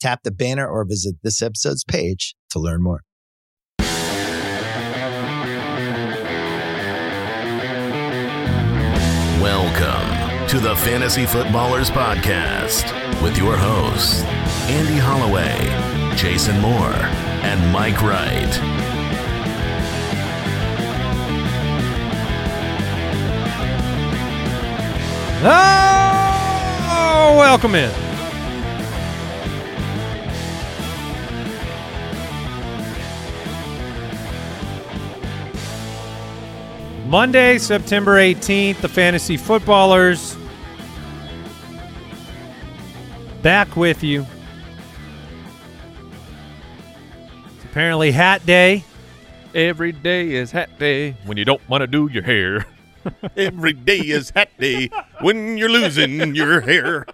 Tap the banner or visit this episode's page to learn more. Welcome to the Fantasy Footballers Podcast with your hosts, Andy Holloway, Jason Moore, and Mike Wright. Oh, welcome in. Monday, September 18th, the Fantasy Footballers back with you. It's apparently hat day. Every day is hat day when you don't want to do your hair. Every day is hat day when you're losing your hair.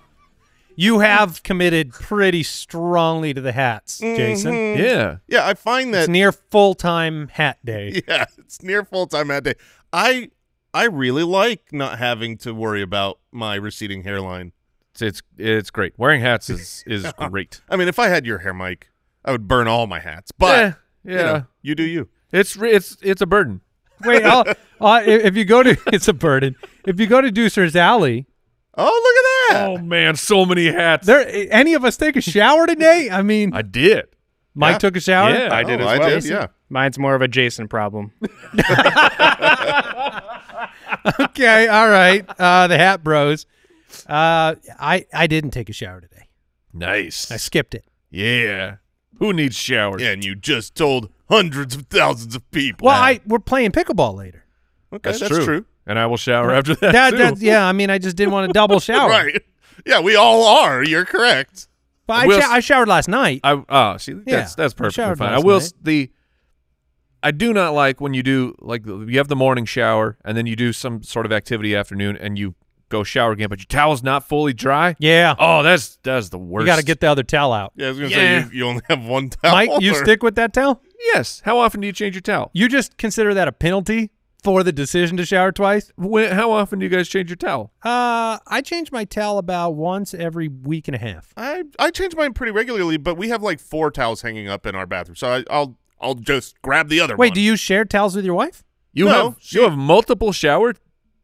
You have committed pretty strongly to the hats, Jason. Mhm. Yeah. Yeah, I find that It's near full time hat day. yeah, it's near full time hat day. I I really like not having to worry about my receding hairline. It's it's, it's great. Wearing hats is is great. I mean, if I had your hair, Mike, I would burn all my hats. But yeah, you, know, you do you. It's it's it's a burden. Wait, I'll, uh, if you go to, it's a burden. If you go to Deucer's Alley, Oh, look at that. Oh man, so many hats. there, any of us take a shower today? I mean, I did. Mike Yeah. took a shower. Yeah. I did Oh, as I well. did, yeah. Mine's more of a Jason problem. Okay, all right. Uh, the Hat Bros. Uh, I I didn't take a shower today. Nice. I skipped it. Yeah. Who needs showers? And you just told hundreds of thousands of people. Well, I we're playing pickleball later. okay, That's, that's, true. true. And I will shower after that, That, too. that, yeah, I mean, I just didn't want to double shower. Right. Yeah, we all are. You're correct. But I, Will- sho- I showered last night. I oh see that's Yeah, that's I perfectly showered fine. I will night. the I do not like when you do like you have the morning shower and then you do some sort of activity afternoon and you go shower again, but your towel's not fully dry. yeah, Oh, that's that's the worst. you got to get the other towel out. Yeah, I was gonna Yeah. say you, you only have one towel. Mike, you or- stick with that towel? yes. How often do you change your towel? You just consider that a penalty for the decision to shower twice? When, how often do you guys change your towel? Uh, I change my towel about once every week and a half. I I change mine pretty regularly, but we have like four towels hanging up in our bathroom, so I, I'll I'll just grab the other one. Wait, one. do you share towels with your wife? You No, have she- you have multiple shower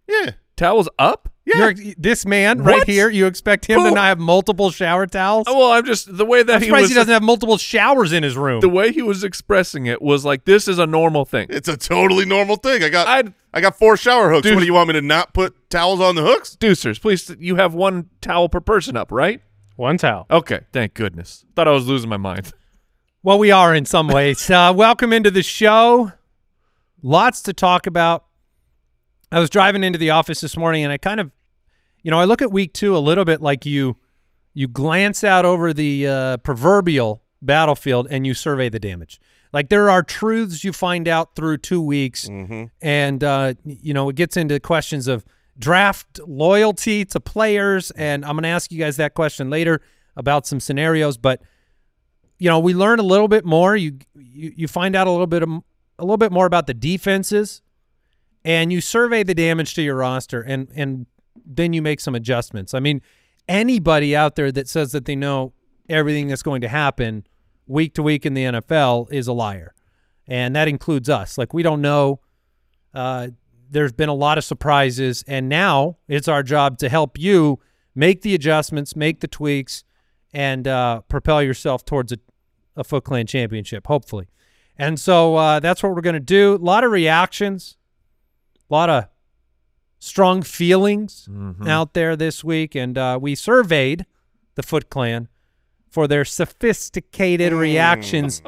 Yeah, towels up? Yeah. You're, this man right here, you expect him to not have multiple shower towels? Oh, well, I'm just the way that I'm he surprised was he doesn't have multiple showers in his room. the way he was expressing it was like this is a normal thing. It's a totally normal thing. I got I'd I got four shower hooks. Dude. What do you want me to not put towels on the hooks? Deucers, please you have one towel per person up, right? One towel. Okay, thank goodness. Thought I was losing my mind. Well, we are in some ways. Uh, welcome into the show. Lots to talk about. I was driving into the office this morning, and I kind of, you know, I look at week two a little bit like you. You glance out over the uh, proverbial battlefield and you survey the damage. Like there are truths you find out through two weeks, and uh, you know it gets into questions of draft loyalty to players, and I'm going to ask you guys that question later about some scenarios, but you know, we learn a little bit more. You you, you find out a little bit of, a little bit more about the defenses, and you survey the damage to your roster, and and then you make some adjustments. I mean, anybody out there that says that they know everything that's going to happen week to week in the NFL is a liar, and that includes us. Like we don't know. Uh, there's been a lot of surprises, and now it's our job to help you make the adjustments, make the tweaks, and uh, propel yourself towards a, a Foot Clan championship, hopefully. And so uh, that's what we're going to do. A lot of reactions, a lot of strong feelings Mhm. out there this week. And uh, we surveyed the Foot Clan for their sophisticated reactions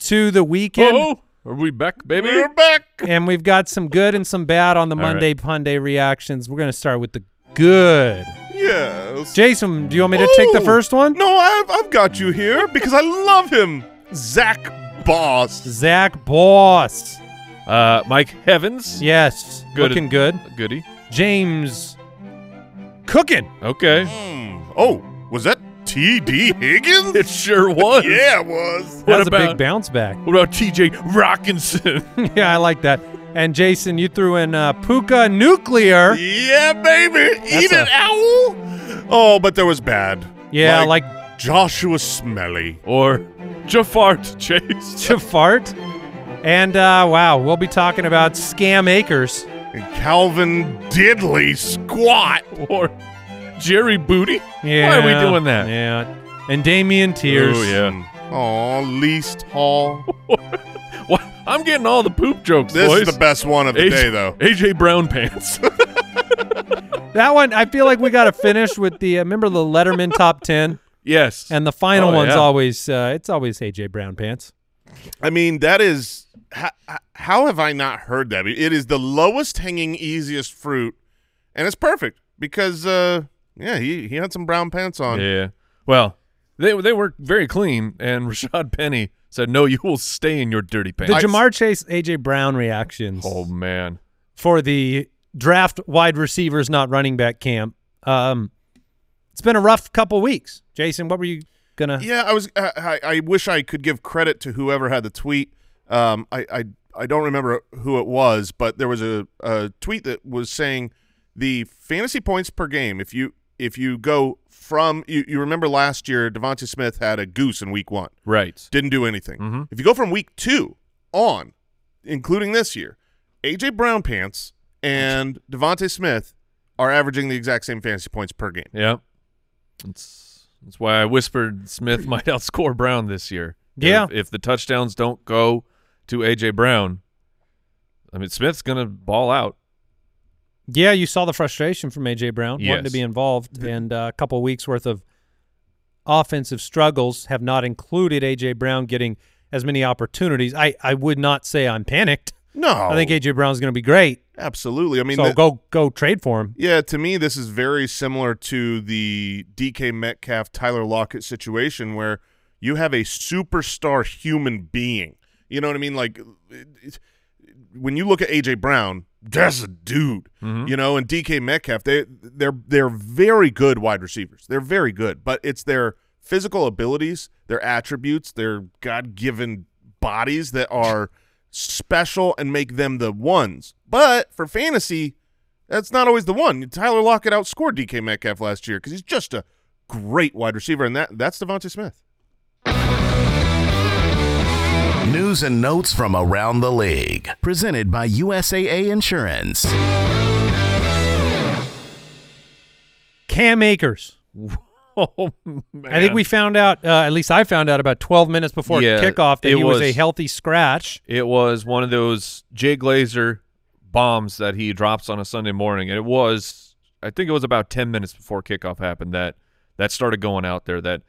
to the weekend. Oh, are we back, baby? We're back. And we've got some good and some bad on the All right. Monday Punday reactions. We're going to start with the good. Yes. Jason, do you want me to take the Oh, first one? No, I've, I've got you here because I love him. Zach Boss. Zach Boss. Uh, Mike Heavens. Yes. Good. Looking good. Goody. James Cooking. Okay. Hmm. Oh, was that T.D. Higgins? It sure was. yeah, it was. What That's a big bounce back. What about TJ Rockinson? yeah, I like that. And Jason, you threw in uh, Puka Nuclear. Yeah, baby. Eat a- it, owl. Oh, but there was bad. Yeah, like, Joshua Smelly. or Jafart Chase? Jafart. And uh, wow, we'll be talking about Scam Acres. And Calvin Diddley Squat. or Jerry Booty? Yeah. Why are we doing that? Yeah. And Damien Tears. Oh, yeah. Oh, least Hall. What? I'm getting all the poop jokes, This boys. is the best one of the AJ day, though. AJ Brown pants. That one, I feel like we got to finish with the, uh, remember the Letterman top 10? yes. And the final Oh, one's yeah. always, uh, it's always AJ Brown Pants. I mean, that is. How, how have I not heard that? It is the lowest hanging, easiest fruit, and it's perfect because, uh, yeah, he, he had some brown pants on. yeah. Well, they they were very clean, and Rashaad Penny said, "No, you will stay in your dirty pants." The pants." Ja'Marr Chase, AJ Brown reactions oh man. for the draft wide receivers, not running back camp. Um, it's been a rough couple weeks. Jason, what were you gonna? Yeah, I was. I, I I wish I could give credit to whoever had the tweet. Um, I I, I don't remember who it was, but there was a, a tweet that was saying the fantasy points per game. If you if you go from you, you remember last year, DeVonta Smith had a goose in week one, Right. didn't do anything. Mhm. If you go from week two on, including this year, AJ Brown pants and DeVonta Smith are averaging the exact same fantasy points per game. Yeah, That's that's why I whispered Smith might outscore Brown this year. Yeah. If, if the touchdowns don't go to AJ Brown, I mean Smith's gonna ball out. Yeah, you saw the frustration from AJ Brown wanting to be involved, and uh, a couple weeks worth of offensive struggles have not included AJ Brown getting as many opportunities. I I would not say I'm panicked. No, I think AJ Brown's going to be great. absolutely. I mean, so the- go go trade for him. Yeah, to me, this is very similar to the DK Metcalf, Tyler Lockett situation where you have a superstar human being. You know what I mean? Like, when you look at AJ Brown, that's a dude. Mm-hmm. You know, and DK Metcalf, they they're they're very good wide receivers. They're very good, but it's their physical abilities, their attributes, their God given bodies that are special and make them the ones. But for fantasy, that's not always the one. Tyler Lockett outscored DK Metcalf last year because he's just a great wide receiver, and that that's DeVonta Smith. News and notes from around the league. Presented by USAA Insurance. Cam Akers. Oh man. I think we found out. Uh, at least I found out about 12 minutes before Yeah, kickoff that it he was, a healthy scratch. it was one of those Jay Glazer bombs that he drops on a Sunday morning, and it was I think it was about ten minutes before kickoff happened that that started going out there that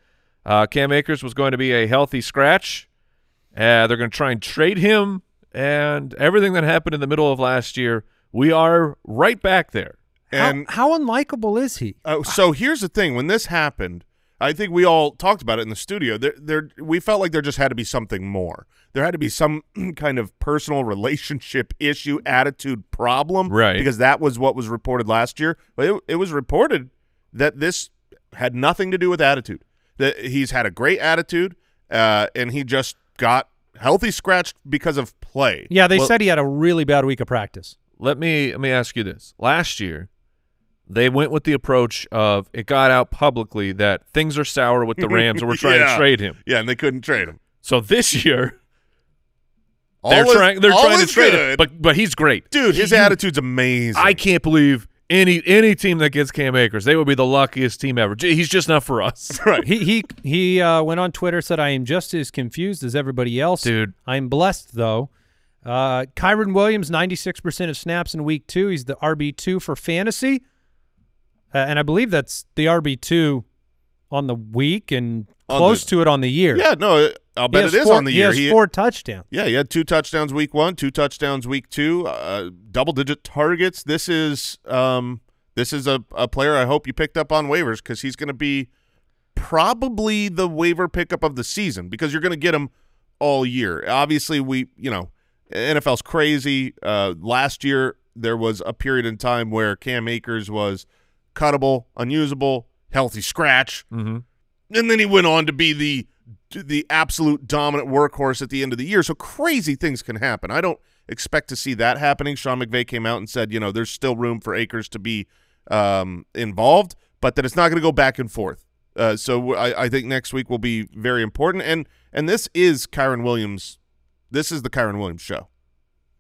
uh, Cam Akers was going to be a healthy scratch. Uh, they're going to try and trade him, and everything that happened in the middle of last year, we are right back there. And how, how unlikable is he? Uh, so here's the thing: when this happened, I think we all talked about it in the studio. There, there, we felt like there just had to be something more. There had to be some kind of personal relationship issue, attitude problem, Right. Because that was what was reported last year. But it, it was reported that this had nothing to do with attitude. That he's had a great attitude, uh, and he just got healthy scratched because of play. Yeah, they Well- said he had a really bad week of practice. Let me let me ask you this: last year, they went with the approach of it got out publicly that things are sour with the Rams, and we're trying Yeah. to trade him. Yeah, and they couldn't trade him. So this year, All they're is- trying they're trying to trade him, but but he's great, dude, his He- attitude's amazing. I can't believe any any team that gets Cam Akers, they would be the luckiest team ever. He's just not for us, Right. He he he uh, went on Twitter said, "I am just as confused as everybody else, dude. I'm blessed though." Uh, Kyren Williams, 96% of snaps in week two. He's the RB two for fantasy, uh, and I believe that's the RB two on the week and On close the- to it on the year. Yeah, no, I'll bet it is four- on the year. he has He- four touchdowns. Yeah, he had two touchdowns week one, two touchdowns week two, uh, double digit targets. This is um, this is a, a player I hope you picked up on waivers because he's going to be probably the waiver pickup of the season because you're going to get him all year. Obviously, we you know NFL's crazy. Uh, last year there was a period in time where Cam Akers was cuttable, unusable, healthy scratch Mm-hmm. and then he went on to be the the absolute dominant workhorse at the end of the year. So crazy things can happen. I don't expect to see that happening. Sean McVay came out and said, you know, there's still room for Akers to be um, involved, but that it's not going to go back and forth. Uh, so I, I think next week will be very important. And and this is Kyren Williams. This is the Kyren Williams show.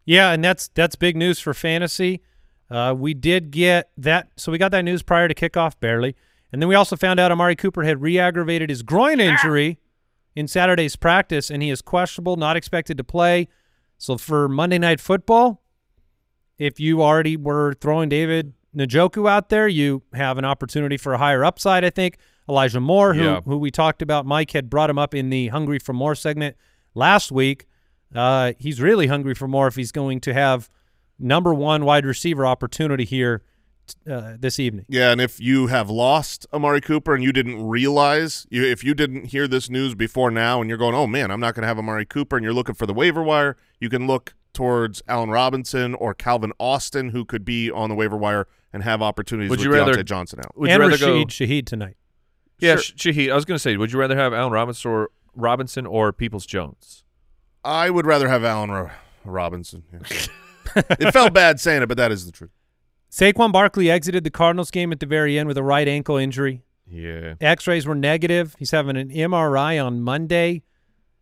Yeah, and that's that's big news for fantasy. Uh, we did get that, so we got that news prior to kickoff, barely, and then we also found out Amari Cooper had re-aggravated his groin injury in Saturday's practice, and he is questionable, not expected to play. So for Monday Night Football, if you already were throwing David Njoku out there, you have an opportunity for a higher upside. I think Elijah Moore, who Yeah. who we talked about, Mike had brought him up in the Hungry for More segment last week. Uh, he's really hungry for more if he's going to have number one wide receiver opportunity here uh, this evening. Yeah, and if you have lost Amari Cooper and you didn't realize, you, if you didn't hear this news before now and you're going, oh man, I'm not going to have Amari Cooper, and you're looking for the waiver wire, you can look towards Allen Robinson or Calvin Austin, who could be on the waiver wire and have opportunities Would with you rather- Diontae Johnson out. Would and you rather go? Rashid Shaheed tonight. Yeah, Sure. Shaheed. I was going to say, would you rather have Allen Robinson or Robinson or Peoples Jones? I would rather have Allen Ro- Robinson. yeah. it felt bad saying it, but that is the truth. Saquon Barkley exited the Cardinals game at the very end with a right ankle injury. Yeah. X-rays were negative. He's having an MRI on Monday.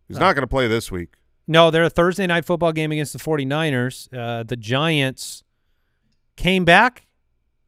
He's not going to play this week. No, they're a Thursday night football game against the 49ers. Uh, the Giants came back,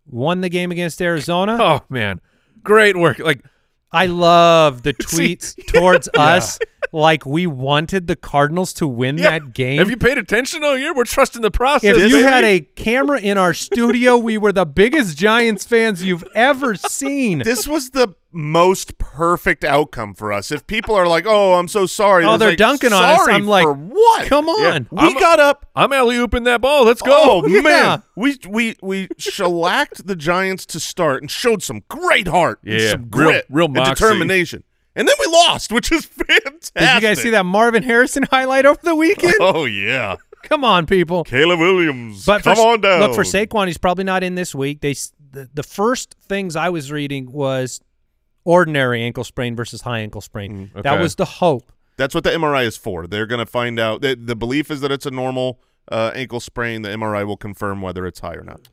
won the game against Arizona. Oh man, great work. Like I love the tweets towards us like we wanted the Cardinals to win Yeah. that game. Have you paid attention all year? We're trusting the process. if you baby. had a camera in our studio, we were the biggest Giants fans you've ever seen. This was the most perfect outcome for us. If people are like, "Oh, I'm so sorry," Oh, they're like, dunking on us. "Sorry I'm like, for what? Come Yeah. on. We I'm- got up I'm alley ooping that ball. Let's go. Oh Yeah. man, we we we shellacked the Giants to start and showed some great heart, and Yeah, some grit, real and determination, and then we lost, which is fantastic. Did you guys see that Marvin Harrison highlight over the weekend? Oh yeah, Come on, people. Caleb Williams. But come for, on down. Look for Saquon. He's probably not in this week. They the, the first things I was reading was ordinary ankle sprain versus high ankle sprain. That okay. was the hope. That's what the MRI is for. They're going to find out. The, the belief is that it's a normal uh, ankle sprain. The MRI will confirm whether it's high or not.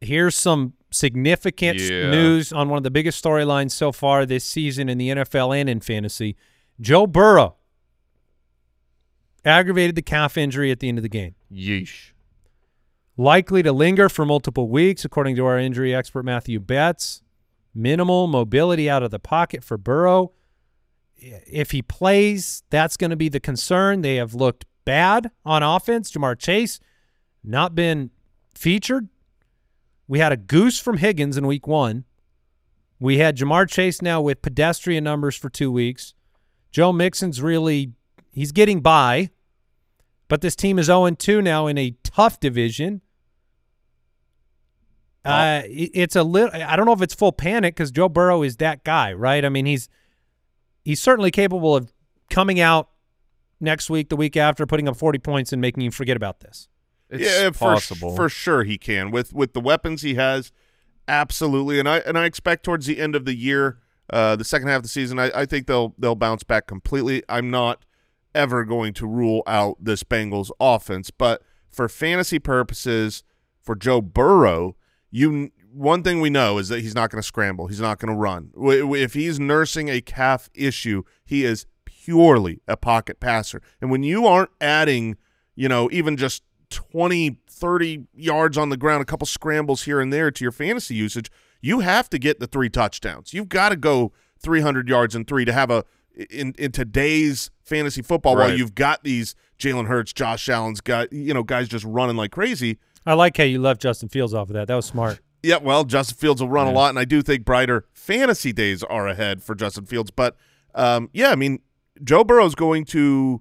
Here's some significant Yeah. news on one of the biggest storylines so far this season in the NFL and in fantasy. Joe Burrow aggravated the calf injury at the end of the game. Yeesh. Likely to linger for multiple weeks, according to our injury expert Matthew Betz. Minimal mobility out of the pocket for Burrow. If he plays, that's going to be the concern. They have looked bad on offense. Ja'Marr Chase not been featured. We had a goose from Higgins in week one. We had Ja'Marr Chase now with pedestrian numbers for two weeks. Joe Mixon's really he's getting by, but this team is 0-2 now in a tough division. Uh, it's a little. I don't know if it's full panic because Joe Burrow is that guy, right? I mean, he's he's certainly capable of coming out next week, the week after, putting up 40 points and making you forget about this. It's yeah, for, possible. for sure he can with with the weapons he has. Absolutely, and I and I expect towards the end of the year, uh, the second half of the season, I, I think they'll they'll bounce back completely. I'm not ever going to rule out this Bengals offense, but for fantasy purposes, for Joe Burrow, you one thing we know is that he's not going to scramble. He's not going to run. If he's nursing a calf issue, he is purely a pocket passer. And when you aren't adding, you know, even just 20, 30 yards on the ground, a couple scrambles here and there to your fantasy usage, you have to get the three touchdowns. You've got to go 300 yards and three to have a in in today's fantasy football while you've got these Jalen Hurts, Josh Allen's got you know guys just running like crazy. I like how you left Justin Fields off of that. That was smart. Yeah, well, Justin Fields will run a lot, and I do think brighter fantasy days are ahead for Justin Fields. But um, yeah, I mean, Joe Burrow's going to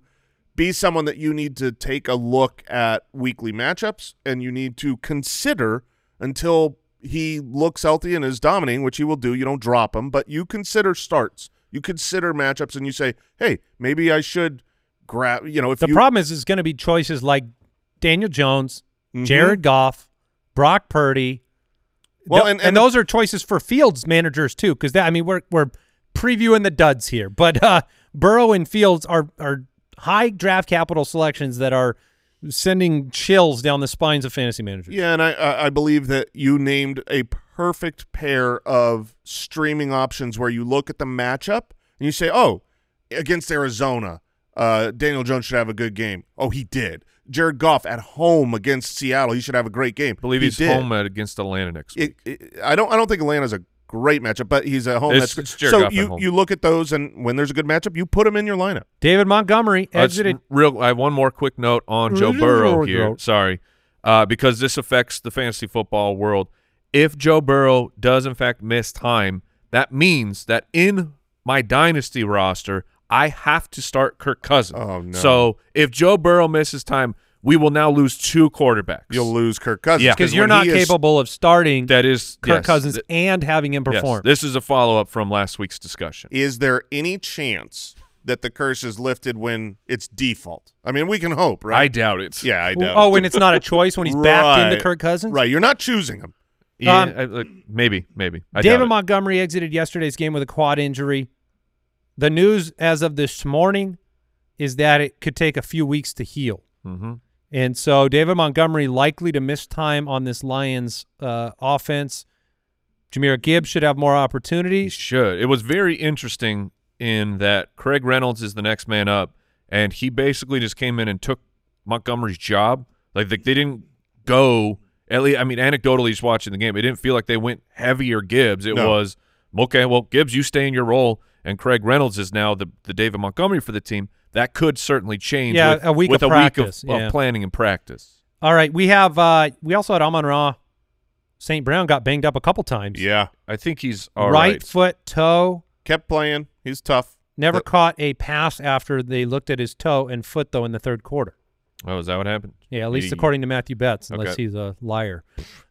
be someone that you need to take a look at weekly matchups, and you need to consider until he looks healthy and is dominating, which he will do. You don't drop him, but you consider starts. You consider matchups, and you say, "Hey, maybe I should grab." You know, if The problem is, it's going to be choices like Daniel Jones, Mhm. Jared Goff, Brock Purdy. Well, and- and, and- those are choices for Fields managers too, because I mean we're we're previewing the duds here, but uh, Burrow and Fields are are high draft capital selections that are sending chills down the spines of fantasy managers. Yeah, and I- I I believe that you named a perfect pair of streaming options where you look at the matchup and you say, "Oh, against Arizona, uh, Daniel Jones should have a good game." Oh, he did. Jared Goff at home against Seattle, he should have a great game. I believe He he's did. home at, against Atlanta next week. It, it, I don't. I don't think Atlanta's a great matchup, but he's at home. It's- That's it's Jared so you home. you look at those, and when there's a good matchup, you put him in your lineup. David Montgomery Uh, real. I have one more quick note on Joe Burrow here. Sorry, uh, because this affects the fantasy football world. If Joe Burrow does in fact miss time, that means that in my dynasty roster, I have to start Kirk Cousins. Oh, no. So if Joe Burrow misses time, we will now lose two quarterbacks. You'll lose Kirk Cousins Yeah. because you're not he is- capable of starting That is Kirk yes, Cousins th- and having him yes. perform. This is a follow up from last week's discussion. is there any chance that the curse is lifted when it's default? I mean, we can hope, right? I doubt it. Yeah, I doubt. oh, it. when it's not a choice when he's backed into Right. Kirk Cousins. right. You're not choosing him. Yeah, Um, I- look, maybe, maybe. I doubt David it. Montgomery exited yesterday's game with a quad injury. The news as of this morning is that it could take a few weeks to heal. Mhm. And so David Montgomery likely to miss time on this Lions uh, offense. Jahmyr Gibbs should have more He opportunities. should. It was very interesting in that Craig Reynolds is the next man up, and he basically just came in and took Montgomery's job. Like they, they didn't go. At least, I mean, anecdotally, just watching the game, it didn't feel like they went heavier Gibbs. It No. was okay. Well, Gibbs, you stay in your role, and Craig Reynolds is now the the David Montgomery for the team. That could certainly change. Yeah, with, a week with of a practice, week of, yeah. of planning and practice. All right, we have uh, we also had Amon Ra. St. Brown got banged up a couple times. Yeah, I think he's right, right. foot, toe. kept playing. He's tough. Never caught a pass after they looked at his toe and foot though in the third quarter. Oh, is that what happened? Yeah, at least Hey. according to Matthew Betz, unless Okay. he's a liar.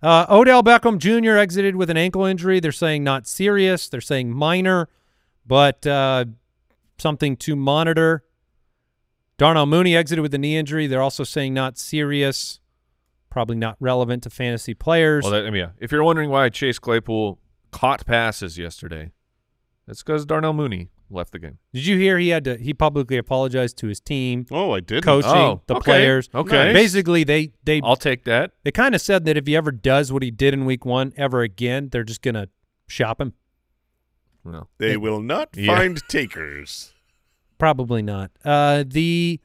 Uh, Odell Beckham Jr. exited with an ankle injury. They're saying not serious. They're saying minor, but uh, something to monitor. Darnell Mooney exited with a knee injury. They're also saying not serious, probably not relevant to fantasy players. Well, that, I mean, yeah. If you're wondering why Chase Claypool caught passes yesterday, that's because Darnell Mooney left the game. Did you hear he had to? He publicly apologized to his team, Oh, I did. coaching Oh, the okay. players. Okay. Basically, they they I'll take that. they kind of said that if he ever does what he did in week one ever again, they're just gonna shop him. No. They will not Yeah. find takers. Probably not. Uh, the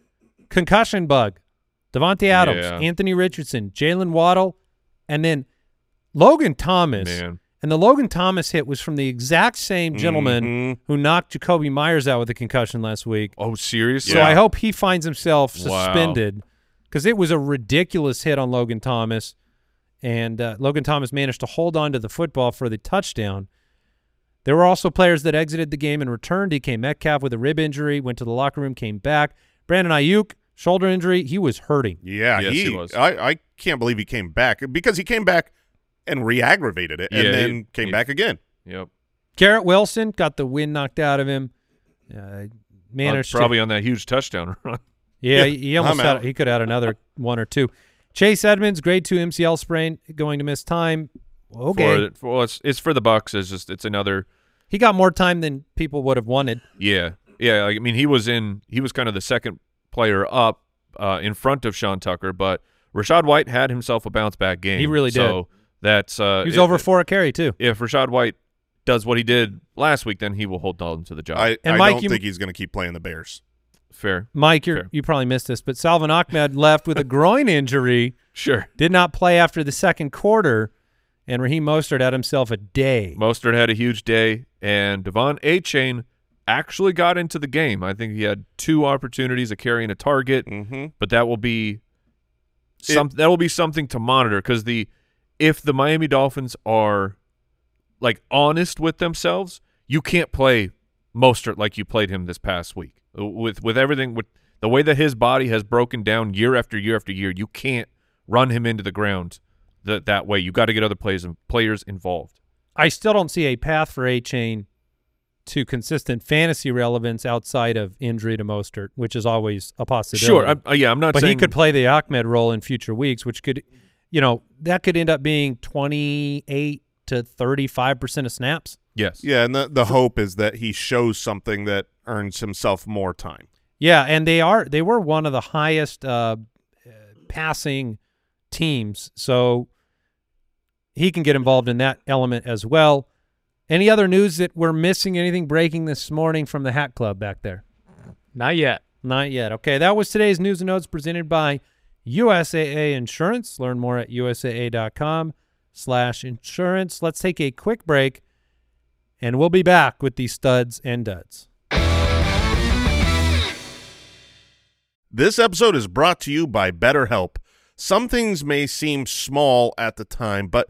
concussion bug, Davante Adams, Yeah. Anthony Richardson, Jaylen Waddle, and then Logan Thomas. Man. And the Logan Thomas hit was from the exact same gentleman Mhm. who knocked Jakobi Meyers out with a concussion last week. Oh, seriously? So Yeah. I hope he finds himself suspended because it was a ridiculous hit on Logan Thomas, and uh, Logan Thomas managed to hold on to the football for the touchdown. There were also players that exited the game and returned. DK Metcalf with a rib injury went to the locker room, came back. Brandon Aiyuk shoulder injury, he was hurting. Yeah, Yes, he, he was. I, I can't believe he came back because he came back and re-aggravated it, and Yeah, then he- came he- back again. Yep. Garrett Wilson got the wind knocked out of him. Uh, managed Uh, probably to, on that huge touchdown run. yeah, Yeah, he, he almost had he could add another one or two. Chase Edmonds, grade two MCL sprain, going to miss time. Okay, For, for, well, it's, it's for the Bucs. It's just it's another. He got more time than people would have wanted. Yeah, yeah. I mean, he was in. He was kind of the second player up uh, in front of Sean Tucker, but Rachaad White had himself a bounce back game. He really did. So that's uh, He was it- over it- for a carry too. If Rachaad White does what he did last week, then he will hold on to the job. I, And I Mike, don't you- think he's going to keep playing the Bears. Fair. Mike, you Fair. you probably missed this, but Salvon Ahmed left with a groin injury, Sure. did not play after the second quarter, and Raheem Mostert had himself a day. Mostert had a huge day, and De'Von Achane actually got into the game. I think he had two opportunities of carrying a target, Mm-hmm. but that will be some that will be something to monitor because the if the Miami Dolphins are like honest with themselves, you can't play Mostert like you played him this past week with with everything with the way that his body has broken down year after year after year. You can't run him into the ground that that way. You got to get other players players involved. I still don't see a path for Achane to consistent fantasy relevance outside of injury to Mostert, which is always a possibility. Sure, I'm, uh, yeah, I'm not but saying he could play the Ahmed role in future weeks, which could, you know, that could end up being 28 to 35 percent of snaps. yes, Yeah, and the the hope is that he shows something that earns himself more time. Yeah, and they are they were one of the highest uh, uh, passing teams, so he can get involved in that element as well. Any other news that we're missing? Anything breaking this morning from the Hat Club back there? Not yet. Not yet. Okay, that was today's news and notes presented by USAA Insurance. Learn more at usaa.com slash insurance. Let's take a quick break, and we'll be back with the studs and duds. This episode is brought to you by BetterHelp. Some things may seem small at the time, but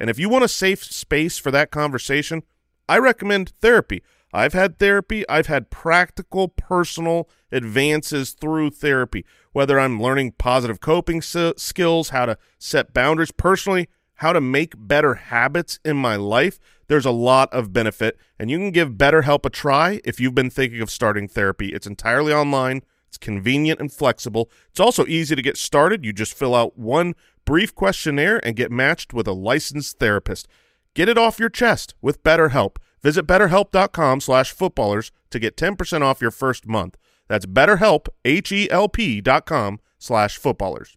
And if you want a safe space for that conversation, I recommend therapy. I've had therapy. I've had practical, personal advances through therapy, whether I'm learning positive coping skills, how to set boundaries personally, how to make better habits in my life. There's a lot of benefit, and you can give BetterHelp a try if you've been thinking of starting therapy. It's entirely online. It's convenient and flexible. It's also easy to get started. You just fill out one brief questionnaire and get matched with a licensed therapist. Get it off your chest with BetterHelp. Visit betterhelp.com slash footballers to get 10% off your first month. That's betterhelp, H-E-L-P dot com slash footballers.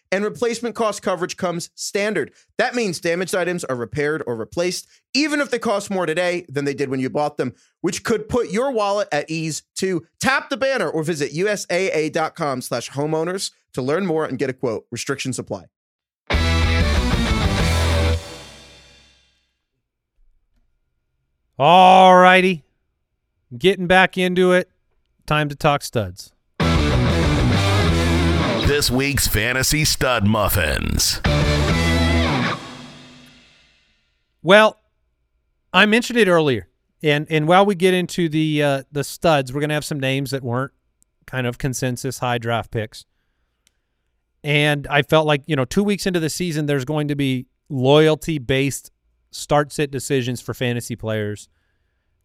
and replacement cost coverage comes standard. That means damaged items are repaired or replaced, even if they cost more today than they did when you bought them, which could put your wallet at ease To Tap the banner or visit USAA.com slash homeowners to learn more and get a quote. Restrictions apply. All righty. Getting back into it. Time to talk studs. This week's Fantasy Stud Muffins. Well, I mentioned it earlier, and and while we get into the uh, the studs, we're gonna have some names that weren't kind of consensus high draft picks. And I felt like you know, two weeks into the season, there's going to be loyalty based start sit decisions for fantasy players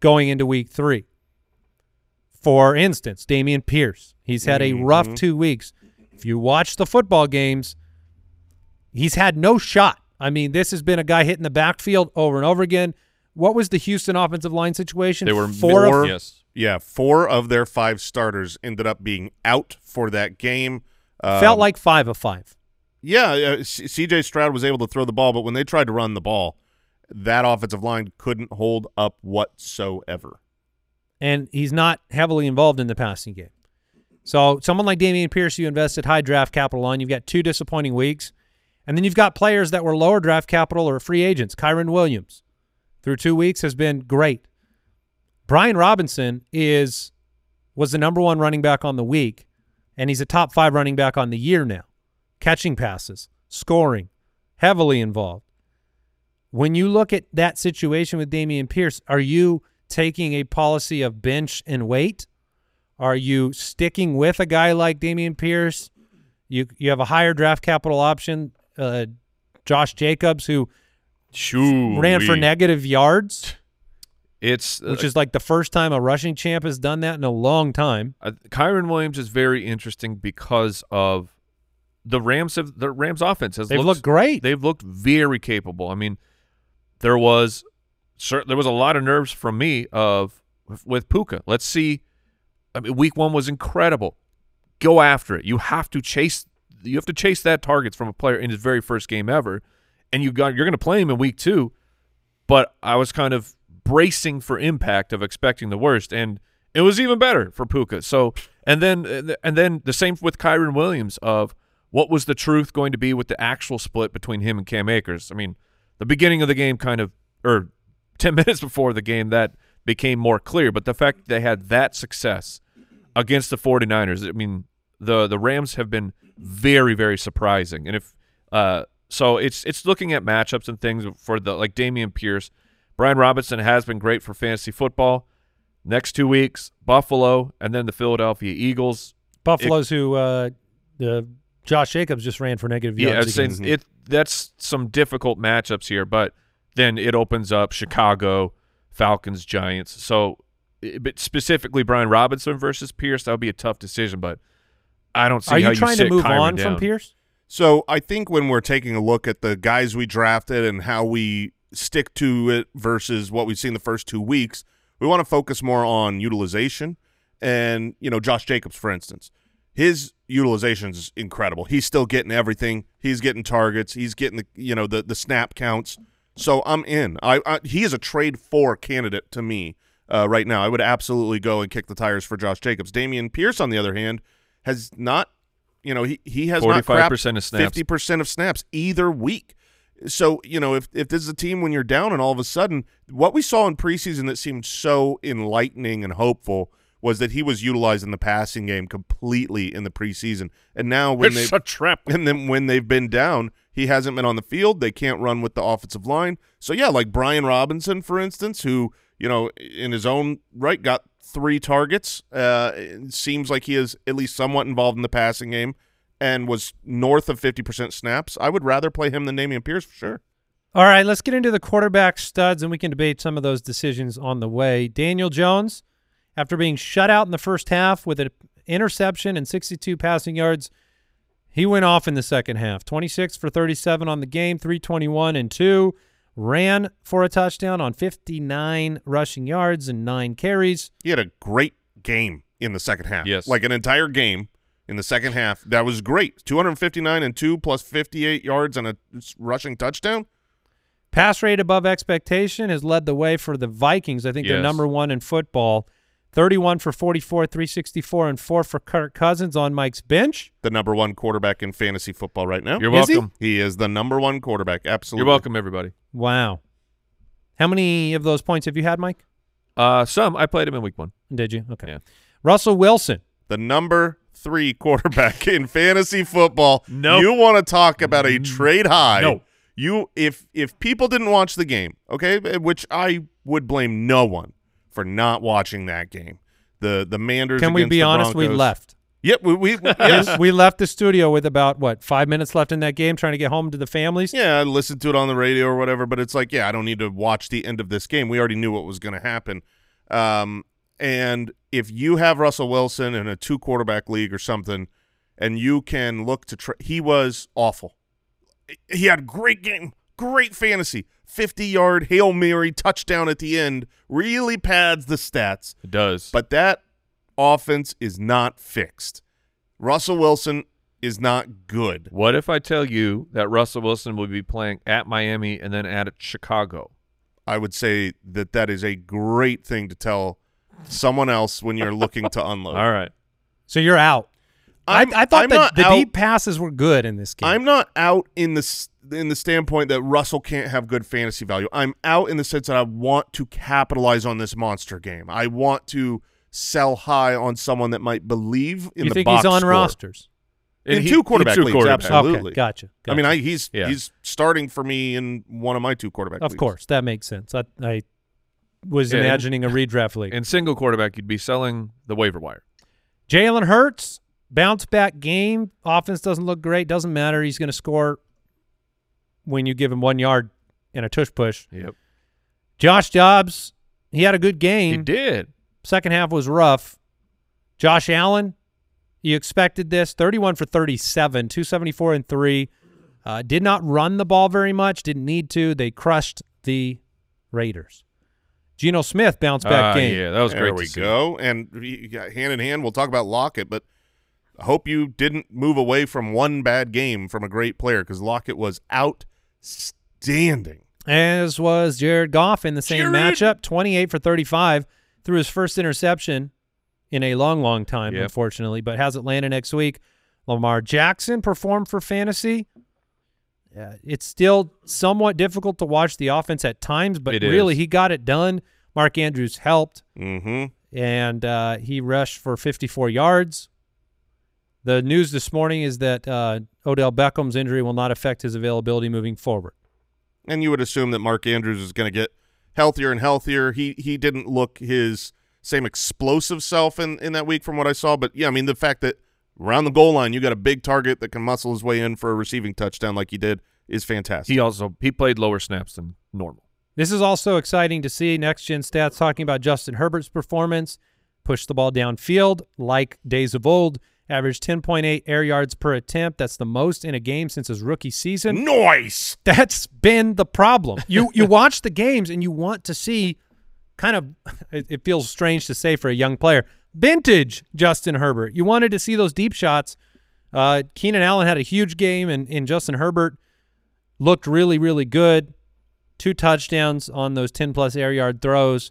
going into week three. For instance, Dameon Pierce, he's had a rough two weeks. If you watch the football games, he's had no shot. I mean, this has been a guy hitting the backfield over and over again. What was the Houston offensive line situation? They were four of yes. Yeah, four of their five starters ended up being out for that game. Um, felt like five of five. Yeah, uh, C.J. Stroud was able to throw the ball, but when they tried to run the ball, that offensive line couldn't hold up whatsoever. and he's not heavily involved in the passing game. So someone like Dameon Pierce, you invested high draft capital on. You've got two disappointing weeks, and then you've got players that were lower draft capital or free agents. Kyren Williams, through two weeks, has been great. Brian Robinson is was the number one running back on the week, and he's a top five running back on the year now, catching passes, scoring, heavily involved. When you look at that situation with Dameon Pierce, are you taking a policy of bench and wait? Are you sticking with a guy like Dameon Pierce? You you have a higher draft capital option, uh, Josh Jacobs, who Shoo. ran for negative yards, It's which uh, is like the first time a rushing champ has done that in a long time. uh, Kyren Williams is very interesting because of the Rams have the Rams offense has They've looked looked great. They've looked very capable. I mean, there was there was a lot of nerves from me of with Puka. Let's see. I mean, week one was incredible. Go after it. You have to chase. You have to chase that targets from a player in his very first game ever, and you got you're going to play him in week two. But I was kind of bracing for impact of expecting the worst, and it was even better for Puka. So, and then and then the same with Kyren Williams of what was the truth going to be with the actual split between him and Cam Akers. I mean, the beginning of the game kind of, or 10 minutes before the game, that became more clear. But the fact that they had that success against the 49ers, I mean, the the Rams have been very, very surprising. And if uh, so, it's it's looking at matchups and things for the like Dameon Pierce, Brian Robinson has been great for fantasy football. Next two weeks, Buffalo, and then the Philadelphia Eagles. Buffalo's who uh, the Josh Jacobs just ran for negative Yeah, yards. was saying it. That's some difficult matchups here, but then it opens up Chicago, Falcons, Giants. So, but specifically Brian Robinson versus Pierce, that would be a tough decision. But I don't see Are how you trying sit to move Kyren on down. from Pierce? So I think when we're taking a look at the guys we drafted and how we stick to it versus what we've seen the first two weeks, we want to focus more on utilization. And you know, Josh Jacobs, for instance, his utilization is incredible. He's still getting everything. He's getting targets. He's getting the you know the the snap counts. So I'm in. I, I he is a trade for candidate to me uh, right now. I would absolutely go and kick the tires for Josh Jacobs. Dameon Pierce, on the other hand, has not. You know, he, he has not 45% crapped of snaps. 50% of snaps either week. So, you know, if, if this is a team when you're down and all of a sudden, what we saw in preseason that seemed so enlightening and hopeful was that he was utilizing the passing game completely in the preseason. And now when they It's a trap. and then when they've been down, he hasn't been on the field. They can't run with the offensive line. So yeah, like Brian Robinson, for instance, who you know in his own right got three targets. Uh, seems like he is at least somewhat involved in the passing game and was north of fifty percent snaps. I would rather play him than Dameon Pierce for sure. All right, let's get into the quarterback studs, and we can debate some of those decisions on the way. Daniel Jones, after being shut out in the first half with an interception and 62 passing yards, he went off in the second half. 26 for 37 on the game, 321 and 2. Ran for a touchdown on 59 rushing yards and 9 carries. He had a great game in the second half. Yes. like an entire game in the second half. That was great. Two hundred fifty nine and two plus fifty eight yards and a rushing touchdown. Pass rate above expectation has led the way for the Vikings. I think they're number one in football. 31 for 44, 364, and 4 for Kirk Cousins on Mike's bench. The number one quarterback in fantasy football right now. You're Is he? welcome. He is the number one quarterback. Absolutely. You're welcome, everybody. Wow. How many of those points have you had, Mike? Uh, some I played him in week one. Did you? Okay. Yeah. Russell Wilson. The number three quarterback in fantasy football. Nope. You want to talk about a trade high? No. You if if people didn't watch the game, okay, which I would blame no one for not watching that game. The the Manders. Can we be the honest? We left. Yep. We, we yes. we left the studio with about, what, five minutes left in that game trying to get home to the families? Yeah, I listened to it on the radio or whatever, but it's like, yeah, I don't need to watch the end of this game. We already knew what was going to happen. Um, and if you have Russell Wilson in a two quarterback league or something, and you can look to, tra- he was awful. He had great game, great fantasy, fifty yard hail mary touchdown at the end, really pads the stats. It does. But that offense is not fixed. Russell Wilson is not good. what if I tell you that Russell Wilson will be playing at Miami and then at Chicago? I would say that that is a great thing to tell someone else when you're looking to unload. All right. So you're out. I, I'm- I thought I'm that not the deep passes were good in this game. I'm not out in the in the standpoint that Russell can't have good fantasy value. I'm out in the sense that I want to capitalize on this monster game. I want to sell high on someone that might believe in you the think box he's on score. rosters? in he- two quarterback two leagues. quarterbacks. Absolutely. Okay, gotcha. I mean. I, he's Yeah. he's starting for me in one of my two quarterback. of leagues. course, that makes sense. I, I was Yeah, and- imagining a redraft league. In single quarterback, you'd be selling the waiver wire. Jalen Hurts, bounce back game. Offense doesn't look great. Doesn't matter. He's going to score when you give him one yard in a tush push. Yep. Josh Dobbs, he had a good game. He did. Second half was rough. Josh Allen, you expected this. 31 for 37, 274 and 3. Uh, did not run the ball very much, didn't need to. They crushed the Raiders. Geno Smith bounced back Ah, game. Yeah, that was there great. There we to see. go. And you hand in hand, we'll talk about Lockett, but I hope you didn't move away from one bad game from a great player because Lockett was outstanding. As was Jared Goff in the same Jared! matchup, 28 for 35, threw his first interception in a long, long time, Yep. unfortunately, but has Atlanta next week. Lamar Jackson performed for fantasy. Uh, it's still somewhat difficult to watch the offense at times, but It really is. he got it done. Mark Andrews helped, Mm-hmm. and uh, he rushed for 54 yards. The news this morning is that uh, Odell Beckham's injury will not affect his availability moving forward. And you would assume that Mark Andrews is going to get healthier and healthier. He he didn't look his same explosive self in, in that week from what I saw. But, yeah, I mean, the fact that around the goal line you got a big target that can muscle his way in for a receiving touchdown like he did is fantastic. He also he played lower snaps than normal. This is also exciting to see. Next Gen Stats talking about Justin Herbert's performance. push the ball downfield like days of old. Averaged 10.8 air yards per attempt. That's the most in a game since his rookie season. Nice. That's been the problem. You you watch the games and you want to see kind of it, it feels strange to say for a young player. Vintage Justin Herbert. You wanted to see those deep shots. Uh, Keenan Allen had a huge game and, and Justin Herbert looked really, really good. Two touchdowns on those 10 plus air yard throws.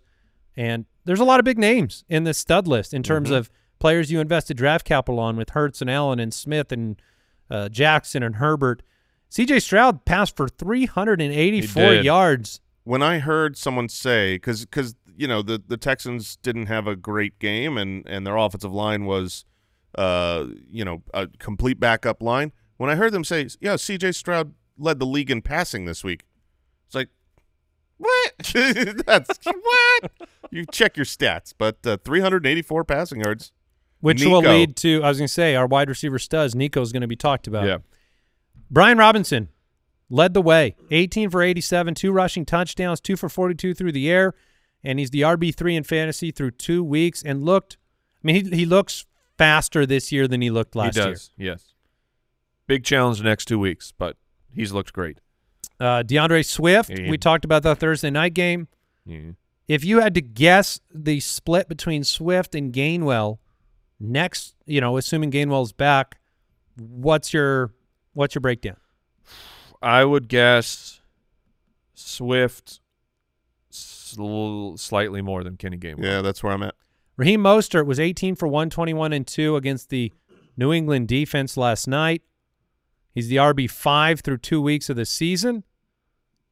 And there's a lot of big names in this stud list in terms of players you invested draft capital on with Hurts and Allen and Smith and uh, Jackson and Herbert. CJ Stroud passed for 384 yards. when I heard someone say because because you know the the Texans didn't have a great game and and their offensive line was uh you know a complete backup line. When I heard them say, "Yeah, C.J. Stroud led the league in passing this week," it's like, what? That's what? You check your stats, but uh, 384 passing yards. Which will lead to, I was going to say, our wide receiver studs. Nico is going to be talked about. Yeah. Brian Robinson led the way 18 for 87, two rushing touchdowns, two for 42 through the air. And he's the RB3 in fantasy through two weeks and looked, I mean, he, he looks faster this year than he looked last year. he does. Yes. Big challenge the next two weeks, but he's looked great. Uh, D'Andre Swift, Yeah. we talked about that Thursday night game. Yeah. If you had to guess the split between Swift and Gainwell next, you know, assuming Gainwell's back, what's your what's your breakdown? I would guess Swift sl- slightly more than Kenny Gainwell. Yeah, that's where I'm at. Raheem Mostert was 18 for 121 and 2 against the New England defense last night. He's the RB5 through two weeks of the season.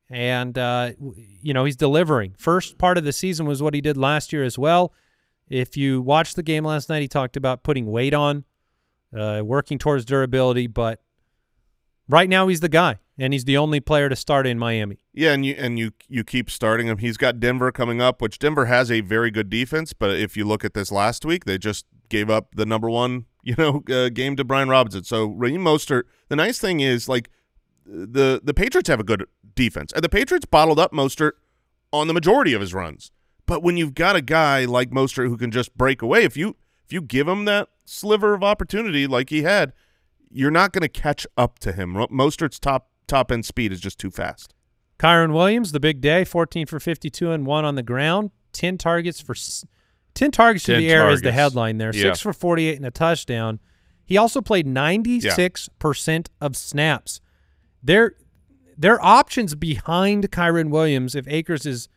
And, uh, you know, he's delivering. First part of the season was what he did last year as well. If you watched the game last night, he talked about putting weight on, uh, working towards durability. But right now, he's the guy, and he's the only player to start in Miami. Yeah, and you and you you keep starting him. He's got Denver coming up, which Denver has a very good defense. But if you look at this last week, they just gave up the number one, you know, uh, game to Brian Robinson. So Raheem Mostert. The nice thing is, like, the the Patriots have a good defense, and the Patriots bottled up Mostert on the majority of his runs. But when you've got a guy like Mostert who can just break away, if you if you give him that sliver of opportunity like he had, you're not going to catch up to him. Mostert's top top end speed is just too fast. Kyren Williams, the big day, 14 for 52 and 1 on the ground, 10 targets for 10 targets to 10 the air is the headline there. Yeah. 6 for 48 and a touchdown. He also played 96% of snaps. Their their options behind Kyren Williams if Akers is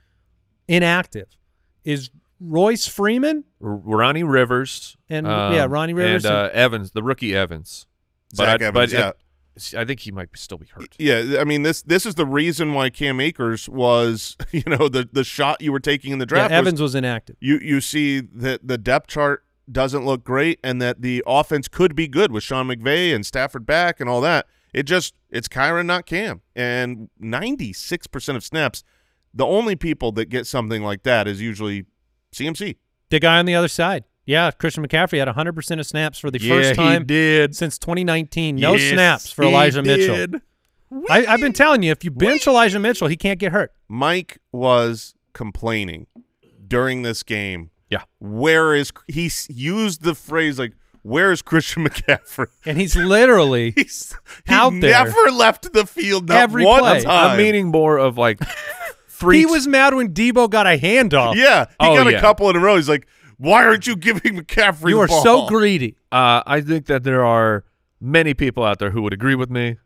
inactive is Royce Freeman R- Ronnie Rivers And, yeah, Ronnie Rivers and, uh, and- Evans, the rookie Evans. Zach I, Evans, but yeah. I, I think he might still be hurt. Yeah, I mean this this is the reason why Cam Akers was, you know, the the shot you were taking in the yeah, draft. was Evans was inactive. you you see that the depth chart doesn't look great and that the offense could be good with Sean McVay and Stafford back and all that. It just it's Kyren, not Cam. And 96% of snaps, the only people that get something like that is usually CMC. The guy on the other side. Yeah, Christian McCaffrey had 100% of snaps for the yeah, first time he did. since 2019. No Yes, snaps for he Elijah Mitchell. did. I, I've been telling you, if you bench Elijah Mitchell, he can't get hurt. Mike was complaining during this game. Yeah. Where is he used the phrase like where is Christian McCaffrey? And he's literally He's he Out there. never left the field not Every one play. time. I'm meaning more of like three. he was mad when Deebo got a handoff. yeah, he Oh, got a yeah. couple in a row. He's like, "Why aren't you giving McCaffrey you the are ball?" so greedy. Uh, I think that there are many people out there who would agree with me.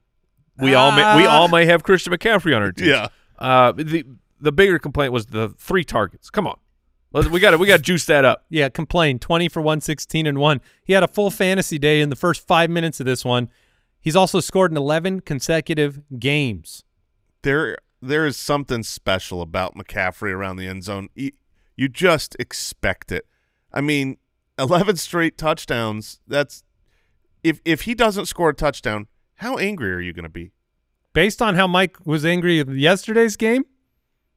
We all may, we Ah. all may have Christian McCaffrey on our team. Yeah. Uh, the the bigger complaint was the three targets. Come on, we got to we got to juice that up. Yeah, complain. 20 for 116 and 1. He had a full fantasy day in the first 5 minutes of this one. He's also scored in 11 consecutive games. there there is something special about McCaffrey around the end zone. You, you just expect it. I mean, 11 straight touchdowns. That's if if he doesn't score a touchdown, how angry are you going to be? Based on how Mike was angry with yesterday's game,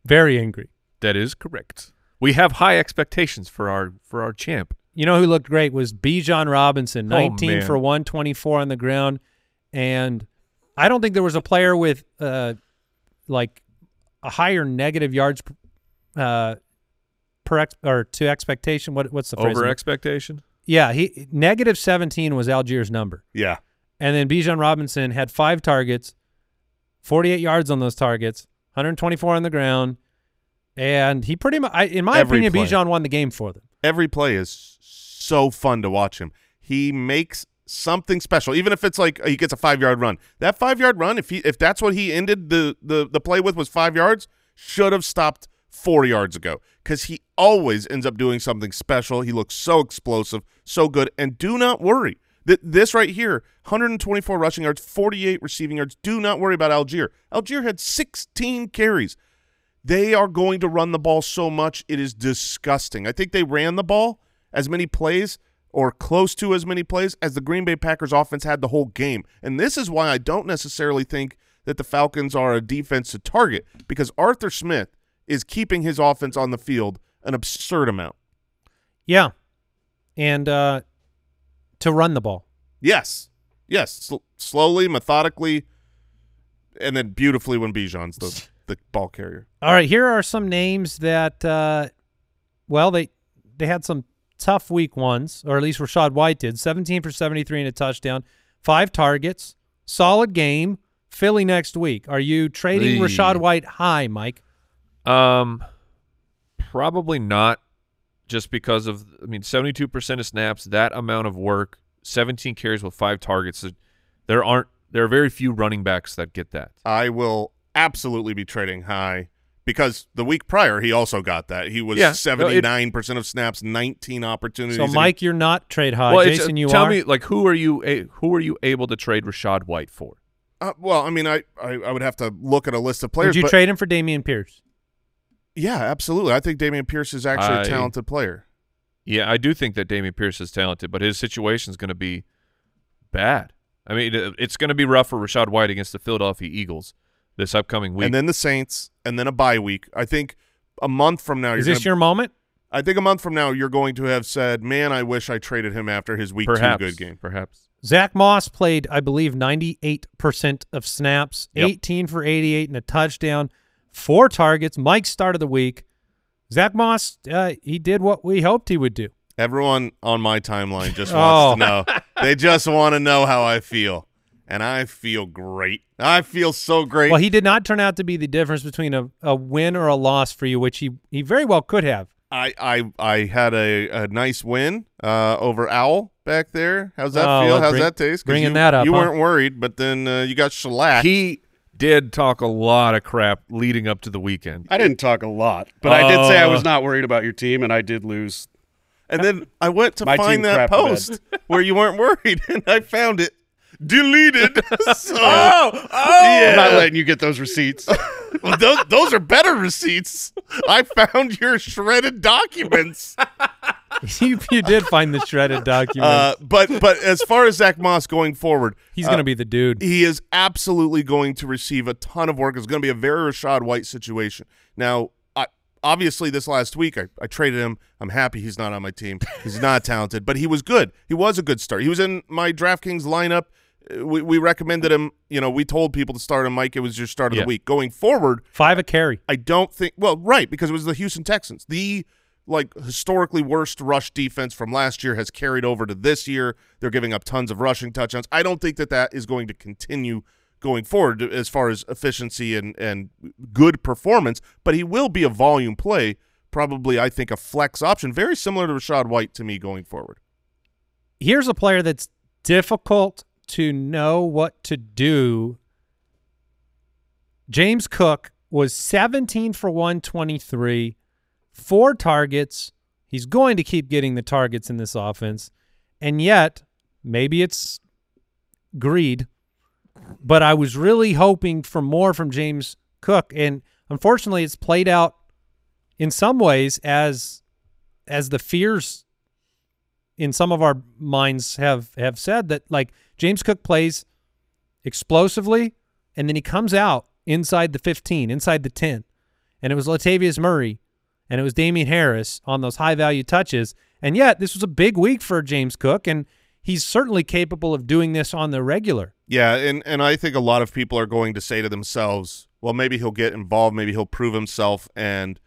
very angry. That is correct. We have high expectations for our for our champ. You know who looked great was Bijan Robinson, Oh, 19 man. for 124 on the ground. And I don't think there was a player with uh, like a higher negative yards uh, per ex- or to expectation. What what's the phrase? Over expectation. Yeah, he negative 17 was Allgeier's number. Yeah. And then Bijan Robinson had five targets, 48 yards on those targets, 124 on the ground, and he pretty much, I, in my Every opinion, play. Bijan won the game for them. Every play is so fun to watch him. He makes something special, even if it's like he gets a five yard run. That five yard run, if he if that's what he ended the the the play with was five yards, should have stopped four yards ago because he always ends up doing something special. He looks so explosive, so good, and do not worry. Th- This right here, 124 rushing yards, 48 receiving yards. Do not worry about Allgeier. Allgeier had 16 carries. They are going to run the ball so much, it is disgusting. I think they ran the ball as many plays or close to as many plays as the Green Bay Packers offense had the whole game. And this is why I don't necessarily think that the Falcons are a defense to target because Arthur Smith is keeping his offense on the field an absurd amount. Yeah. And uh, to run the ball. Yes. Yes. Sl- slowly, methodically, and then beautifully when Bijan's the, the ball carrier. All right, here are some names that, uh, well, they they had some tough week ones, or at least Rachaad White did. 17 for 73 and a touchdown, five targets, solid game. Philly next week. Are you trading Eee. Rachaad White high, Mike? Um, probably not, just because of I mean, seventy-two percent of snaps, that amount of work, seventeen carries with five targets. There aren't there are very few running backs that get that. I will absolutely be trading high because the week prior he also got that. He was Yeah, seventy nine percent of snaps, nineteen opportunities. So, and he- Mike, you're not trade high. well, it's- Jason, you tell are. me like who are you a, who are you able to trade Rachaad White for? uh, well, I mean, I, I I would have to look at a list of players. Would you but trade him for Dameon Pierce? yeah, absolutely. I think Dameon Pierce is actually a I- talented player. Yeah, I do think that Dameon Pierce is talented, but his situation is going to be bad. I mean, it's going to be rough for Rachaad White against the Philadelphia Eagles this upcoming week. And then the Saints, and then a bye week. I think a month from now, Is you're this gonna, your moment? I think a month from now, you're going to have said, "Man, I wish I traded him after his week perhaps two good game." Perhaps. Zach Moss played, I believe, 98% of snaps, Yep. 18 for 88 and a touchdown, four targets. Mike start of the week. Zach Moss, uh, he did what we hoped he would do. Everyone on my timeline just Oh. wants to know. They just want to know how I feel, and I feel great. I feel so great. Well, he did not turn out to be the difference between a, a win or a loss for you, which he, he very well could have. I I I had a, a nice win uh, over Owl back there. How's that Oh, feel? How's bring- that taste? bringing you, that up, You huh? weren't worried, but then uh, you got shellacked. He did talk a lot of crap leading up to the weekend. I didn't talk a lot, but I did say I was Uh. not worried about your team, and I did lose. and then I went to find that crapped the bed. post where you weren't worried, and I found it deleted. so, Oh, I'm not letting you get those receipts. well, those, those are better receipts. I found your shredded documents. you, you did find the shredded document. Uh, but but as far as Zach Moss going forward, He's uh, going to be the dude. he is absolutely going to receive a ton of work. It's going to be a very Rachaad White situation. Now, I obviously this last week I, I traded him. I'm happy he's not on my team. He's not talented, but he was good. He was a good start. He was in my DraftKings lineup. We, we recommended him. You know, we told people to start him. Mike, it was your start of Yeah. the week. Going forward, Five a carry. I don't think. Well, right, because it was the Houston Texans. The like historically worst rush defense from last year has carried over to this year. They're giving up tons of rushing touchdowns. I don't think that that is going to continue going forward as far as efficiency and and good performance. But he will be a volume play. Probably, I think a flex option, very similar to Rachaad White to me going forward. Here's a player that's difficult to know what to do. James Cook was 17 for 123, four targets. He's going to keep getting the targets in this offense. And yet, maybe it's greed, but I was really hoping for more from James Cook. And unfortunately, it's played out in some ways as as the fears in some of our minds have have said that like James Cook plays explosively and then he comes out inside the 15, inside the 10. And it was Latavius Murray and it was Damien Harris on those high value touches. And yet this was a big week for James Cook and he's certainly capable of doing this on the regular. Yeah, and and I think a lot of people are going to say to themselves, well, maybe he'll get involved, maybe he'll prove himself and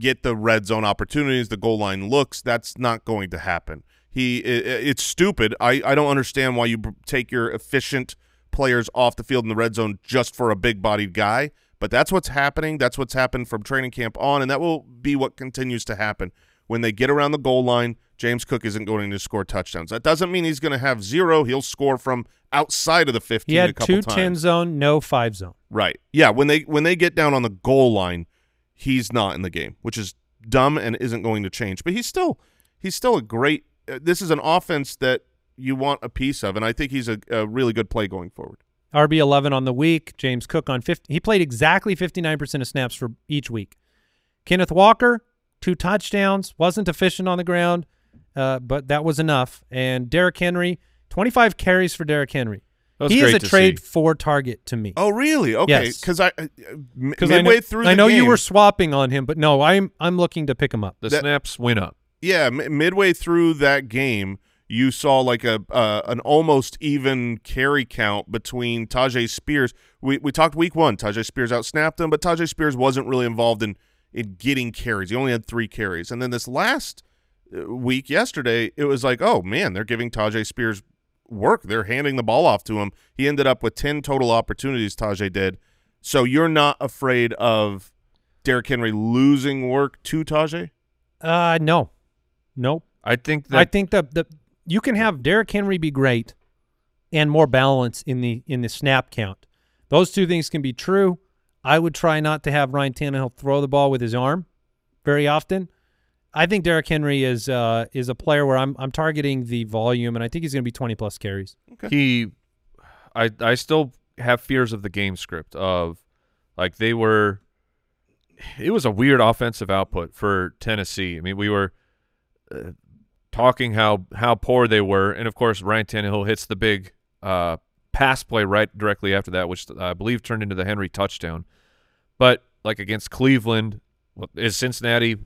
get the red zone opportunities, the goal line looks. That's not going to happen. He, it's stupid. I I don't understand why you take your efficient players off the field in the red zone just for a big-bodied guy. But that's what's happening. That's what's happened from training camp on, and that will be what continues to happen when they get around the goal line. James Cook isn't going to score touchdowns. That doesn't mean he's going to have zero. He'll score from outside of the 15 He a had couple two times. 10 zone, no 5 zone. Right. Yeah, when they when they get down on the goal line, he's not in the game, which is dumb and isn't going to change. But he's still he's still a great this is an offense that you want a piece of and I think he's a, a really good play going forward. RB 11 on the week. James Cook on 50. He played exactly 59% of snaps for each week. Kenneth Walker, two touchdowns, wasn't efficient on the ground, uh, but that was enough. And Derrick Henry, 25 carries for Derrick Henry. He is a trade see. for target to me. Oh, really? Okay, Yes. cuz I uh, m- Because midway I know, through I the know you were swapping on him, but no, I'm I'm looking to pick him up. The That- snaps went up. Yeah, midway through that game, you saw like a uh, an almost even carry count between Tyjae Spears. We we talked week one. Tyjae Spears outsnapped him, but Tyjae Spears wasn't really involved in in getting carries. He only had three carries, and then this last uh, week, yesterday, it was like, oh man, they're giving Tyjae Spears work. They're handing the ball off to him. He ended up with ten total opportunities. Tyjae did. So you're not afraid of Derrick Henry losing work to Tyjae? Uh, no, nope. I think that I think that the you can have Derrick Henry be great and more balance in the in the snap count. Those two things can be true. I would try not to have Ryan Tannehill throw the ball with his arm very often. I think Derrick Henry is uh, is a player where I'm I'm targeting the volume, and I think he's going to be 20 plus carries. he I I still have fears of the game script of like they were it was a weird offensive output for Tennessee. I mean, we were uh, talking how how poor they were, and of course Ryan Tannehill hits the big uh, pass play right directly after that, which I believe turned into the Henry touchdown. But like against Cleveland, is Cincinnati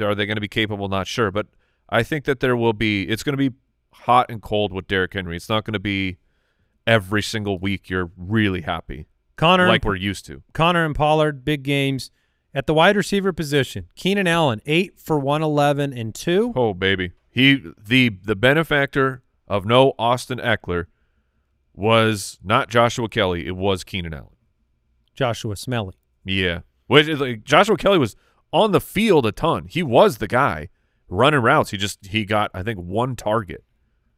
are they going to be capable? Not sure, but I think that there will be. It's going to be hot and cold with Derrick Henry. It's not going to be every single week you're really happy Connor like we're used to. Connor and Pollard big games at the wide receiver position. Keenan Allen eight for 111 and two. Oh baby, he the the benefactor of no Austin Ekeler was not Joshua Kelly. It was Keenan Allen. Joshua Smelly. Yeah, which is like Joshua Kelly was on the field a ton. He was the guy running routes. He just he got I think one target.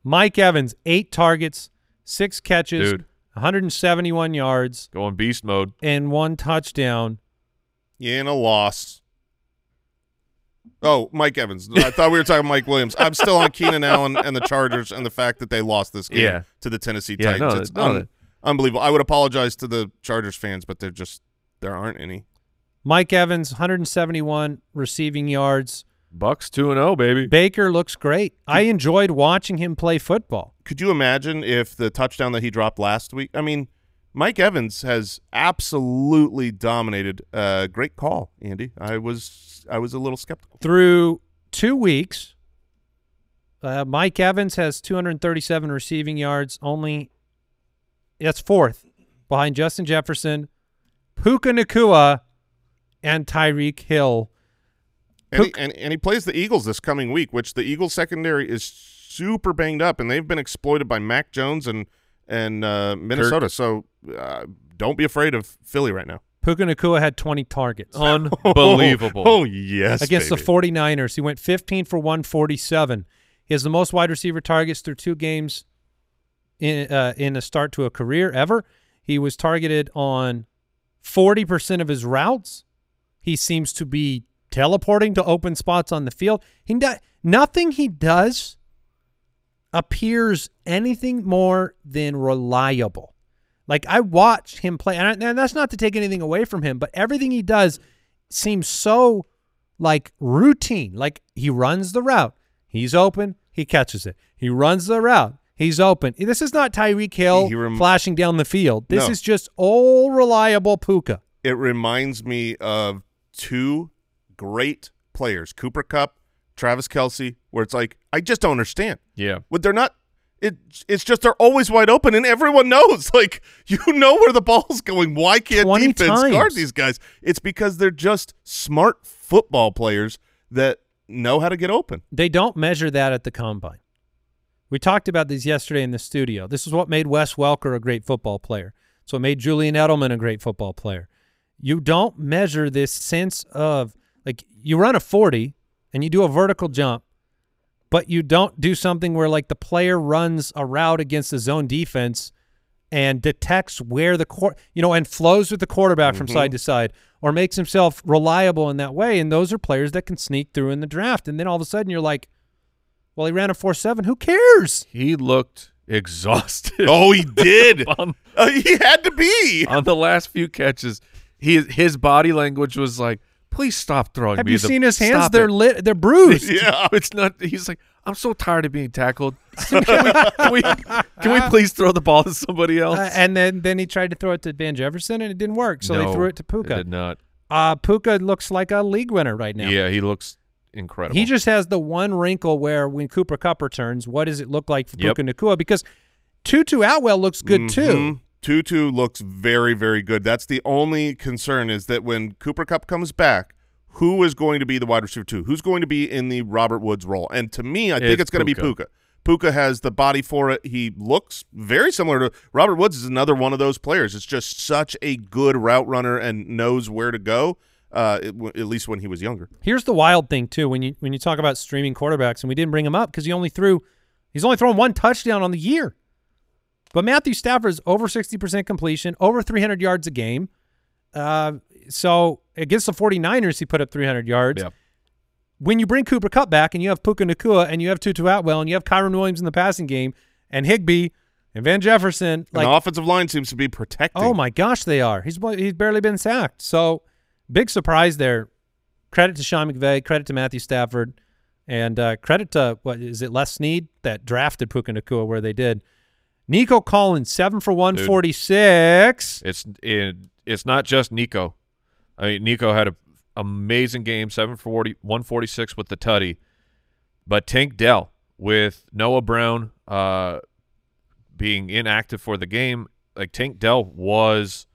Mike Evans eight targets, six catches, Dude. 171 yards. Going beast mode. and one touchdown. Yeah, and a loss. Oh, Mike Evans. I thought we were talking Mike Williams. I'm still on Keenan Allen and the Chargers and the fact that they lost this game Yeah. to the Tennessee Yeah, Titans. no, it's no, un- that- unbelievable. I would apologize to the Chargers fans, but they're just there aren't any. Mike Evans, 171 receiving yards. Bucs two and zero, baby. Baker looks great. I enjoyed watching him play football. Could you imagine if the touchdown that he dropped last week? I mean, Mike Evans has absolutely dominated. Uh, great call, Andy. I was I was a little skeptical. Through two weeks, uh, Mike Evans has 237 receiving yards. Only that's fourth behind Justin Jefferson, Puka Nacua, and Tyreek Hill. And he, and, and he plays the Eagles this coming week, which the Eagles secondary is super banged up, and they've been exploited by Mac Jones and and uh, Minnesota. So uh, don't be afraid of Philly right now. Puka Nacua had 20 targets. Unbelievable. Oh, yes, against baby. the 49ers. He went 15 for 147. He has the most wide receiver targets through two games in uh, in a start to a career ever. He was targeted on 40% of his routes. He seems to be teleporting to open spots on the field. He do- nothing he does appears anything more than reliable. Like I watch him play, and, I, and that's not to take anything away from him, but everything he does seems so like routine. Like he runs the route, he's open, he catches it. He runs the route, he's open. This is not Tyreek Hill flashing down the field. This No. is just old reliable Puka. it reminds me of two great players, Cooper Kupp, Travis Kelce, where it's like I just don't understand. Yeah. But they're not. It it's just they're always wide open, and everyone knows. Like you know where the ball's going. Why can't defense times. guard these guys? It's because they're just smart football players that know how to get open. They don't measure that at the combine. We talked about these yesterday in the studio. This is what made Wes Welker a great football player. It's what made Julian Edelman a great football player. You don't measure this sense of like you run a 40 and you do a vertical jump, but you don't do something where like the player runs a route against the zone defense and detects where the court, you know, and flows with the quarterback from side to side or makes himself reliable in that way. And those are players that can sneak through in the draft. And then all of a sudden you're like, well, he ran a 4 7. Who cares? He looked exhausted. Oh, he did. on, Uh, he had to be. on the last few catches, he his body language was like, "Please stop throwing Have me you the- seen his hands? They're it." lit. They're bruised. Yeah. It's not. He's like, I'm so tired of being tackled. Can we, can we, can we please throw the ball to somebody else? Uh, and then, then he tried to throw it to Van Jefferson, and it didn't work. So they threw it to Puka. It did not. Uh, Puka looks like a league winner right now. Yeah, he looks incredible. He just has the one wrinkle where when Cooper Kupp returns, what does it look like for Yep. Puka Nacua? Because Tutu Atwell looks good too. Tutu looks very, very good. That's the only concern is that when Cooper Kupp comes back, who is going to be the wide receiver two? Who's going to be in the Robert Woods role? And to me, I think It's it's going to be Puka. Puka. Has the body for it. He looks very similar to Robert Woods. Is another one of those players. It's just such a good route runner and knows where to go. Uh, it- at least when he was younger. Here's the wild thing too when you when you talk about streaming quarterbacks, and we didn't bring him up because he only threw he's only thrown one touchdown on the year. But Matthew Stafford is over sixty percent completion, over three hundred yards a game. Uh, so against the 49ers, he put up three hundred yards. Yeah. When you bring Cooper Kupp back and you have Puka Nacua and you have Tutu Atwell and you have Kyren Williams in the passing game and Higbee and Van Jefferson, And like the offensive line seems to be protecting. Oh my gosh, they are. He's he's barely been sacked. So big surprise there. Credit to Sean McVay. Credit to Matthew Stafford, and uh, credit to what is it? Les Snead that drafted Puka Nacua where they did. Nico Collins seven for one forty six. It's it, it's not just Nico. I mean, Nico had an amazing game, seven for 40, 146 with the tutty. But Tank Dell with Noah Brown uh, being inactive for the game, like Tank Dell was,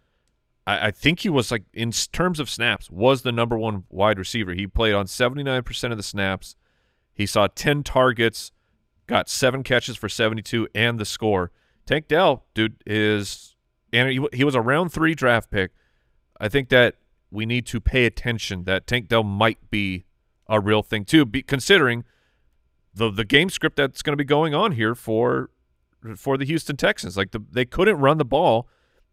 I, I think he was like in terms of snaps was the number one wide receiver. He played on seventy nine percent of the snaps. He saw ten targets, got seven catches for seventy two, and the score. Tank Dell, dude, is and he, he was a round three draft pick. I think that we need to pay attention that Tank Dell might be a real thing too, be, considering the the game script that's going to be going on here for for the Houston Texans. Like the, they couldn't run the ball,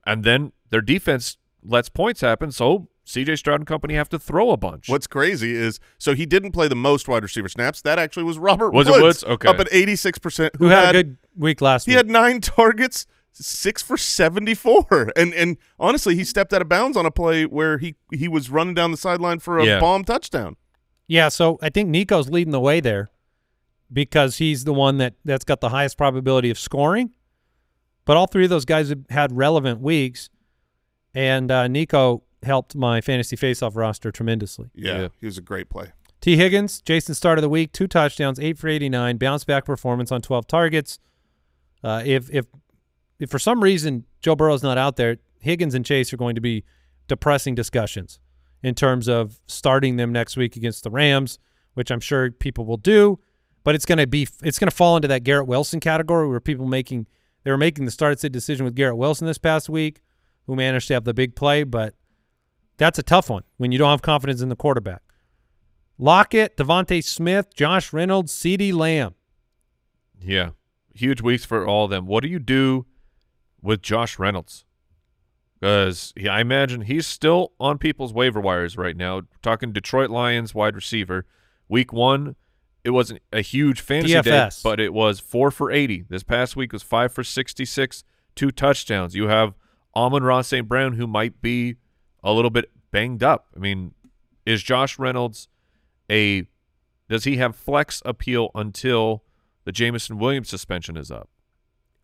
and then their defense lets points happen. So C.J. Stroud and company have to throw a bunch. What's crazy is so he didn't play the most wide receiver snaps. That actually was Robert Woods. Was it Woods. Woods? Okay. Up at 86%. Who had, a good week last week? He week? had nine targets, six for 74. And and honestly, he stepped out of bounds on a play where he, he was running down the sideline for a Yeah. bomb touchdown. Yeah, so I think Nico's leading the way there because he's the one that that's got the highest probability of scoring. but all three of those guys have had relevant weeks, and uh, Nico helped my fantasy faceoff roster tremendously. Yeah, Yeah. he was a great play. Tee Higgins, Jason start of the week, two touchdowns, eight for 89, bounce back performance on 12 targets. Uh, if if if for some reason Joe Burrow's not out there, Higgins and Chase are going to be depressing discussions in terms of starting them next week against the Rams, which I'm sure people will do. But it's going to be it's going to fall into that Garrett Wilson category where people making they were making the start sit decision with Garrett Wilson this past week, who managed to have the big play, but that's a tough one when you don't have confidence in the quarterback. Lockett, DeVonta Smith, Josh Reynolds, CeeDee Lamb. Yeah, huge weeks for all of them. What do you do with Josh Reynolds? Because I imagine he's still on people's waiver wires right now. Talking Detroit Lions wide receiver. Week one, it wasn't a huge fantasy day, but it was four for 80. This past week was five for 66, two touchdowns. You have Amon-Ra St. Brown, who might be a little bit banged up. I mean, is Josh Reynolds a does he have flex appeal until the Jameson Williams suspension is up?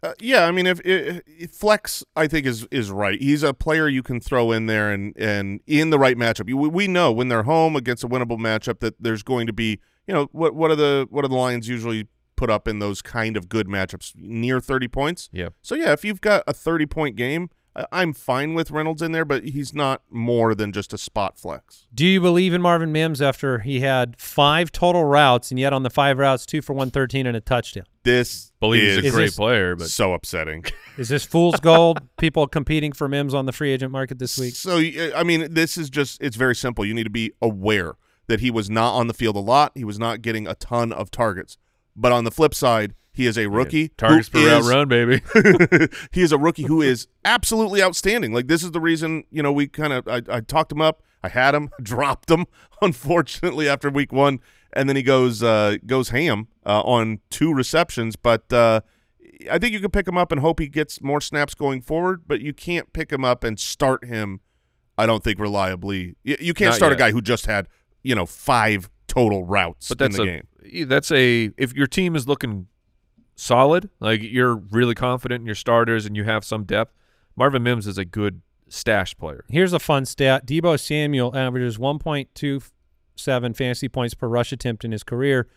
Uh, yeah, I mean, if, if, if Flex, I think is is right. He's a player you can throw in there and and in the right matchup. You, we know when they're home against a winnable matchup that there's going to be, you know, what what are the what are the Lions usually put up in those kind of good matchups near 30 points. Yeah. So yeah, if you've got a 30 point game, I'm fine with Reynolds in there, but he's not more than just a spot flex. Do you believe in Marvin Mims after he had five total routes and yet on the five routes, two for 113 and a touchdown? This Believe is, he's a Is great this- player, but so upsetting. Is this fool's gold? People competing for Mims on the free agent market this week? So uh, I mean, this is just it's very simple. You need to be aware that he was not on the field a lot. He was not getting a ton of targets. But on the flip side, he is a rookie. targets per route is- run, baby. he is a rookie who is absolutely outstanding. Like this is the reason you know we kind of I, I talked him up. I had him, dropped him, unfortunately after week one, and then he goes uh, goes ham uh, on two receptions. But uh, I think you can pick him up and hope he gets more snaps going forward. But you can't pick him up and start him. I don't think reliably. You, you can't Not start a guy who just had you know five total routes but that's in the a game. that's a if your team is looking solid, like you're really confident in your starters and you have some depth. Marvin Mims is a good stash player. Here's a fun stat. Deebo Samuel averages 1.27 fantasy points per rush attempt in his career,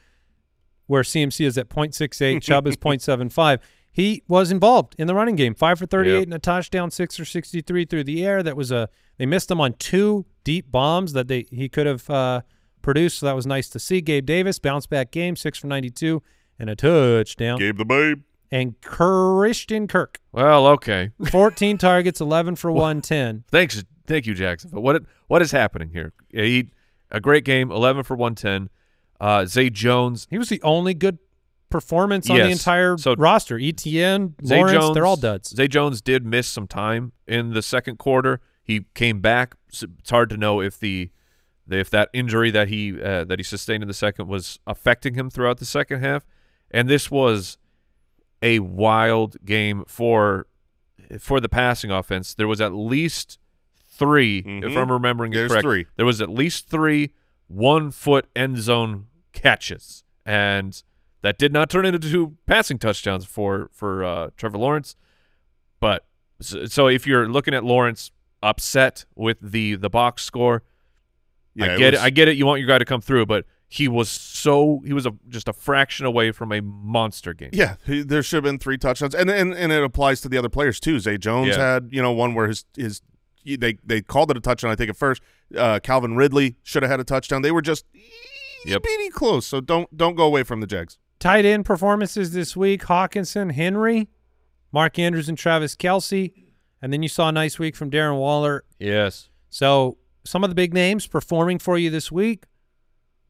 where CMC is at 0.68, Chubb is 0.75. He was involved in the running game, five for 38 Yep. and a touchdown, six for 63 through the air. That was a they missed him on two deep bombs that they he could have uh, produced. So that was nice to see. Gabe Davis bounce back game, six for 92 and a touchdown. Gabe the Babe. And Christian Kirk, Well, okay. 14 targets, 11 for 110. Thanks, thank you, Jackson. But what what is happening here? He a great game, eleven for one ten. Uh, Zay Jones, He was the only good performance on the entire So- roster. Etienne, Zay Lawrence, Jones, they're all duds. Zay Jones did miss some time in the second quarter. He came back. S- It's hard to know if the if that injury that he uh, that he sustained in the second was affecting him throughout the second half. And this was a wild game for for the passing offense. There was at least 3 if Mhm. I'm remembering it There's correct. three. There was at least three one foot end zone catches, and that did not turn into two passing touchdowns for for uh, Trevor Lawrence. But so, so if you're looking at Lawrence upset with the the box score, Yeah, I get was- it. I get it. You want your guy to come through, but he was so he was a, just a fraction away from a monster game. Yeah, he, there should have been three touchdowns, and and and it applies to the other players too. Zay Jones Yeah. had you know one where his his they they called it a touchdown. I think at first, uh, Calvin Ridley should have had a touchdown. They were just Yep. bitty close. So don't don't go away from the Jags. Tight end performances this week: Hockenson, Henry, Mark Andrews, and Travis Kelce. And then you saw a nice week from Darren Waller. Yes. So some of the big names performing for you this week.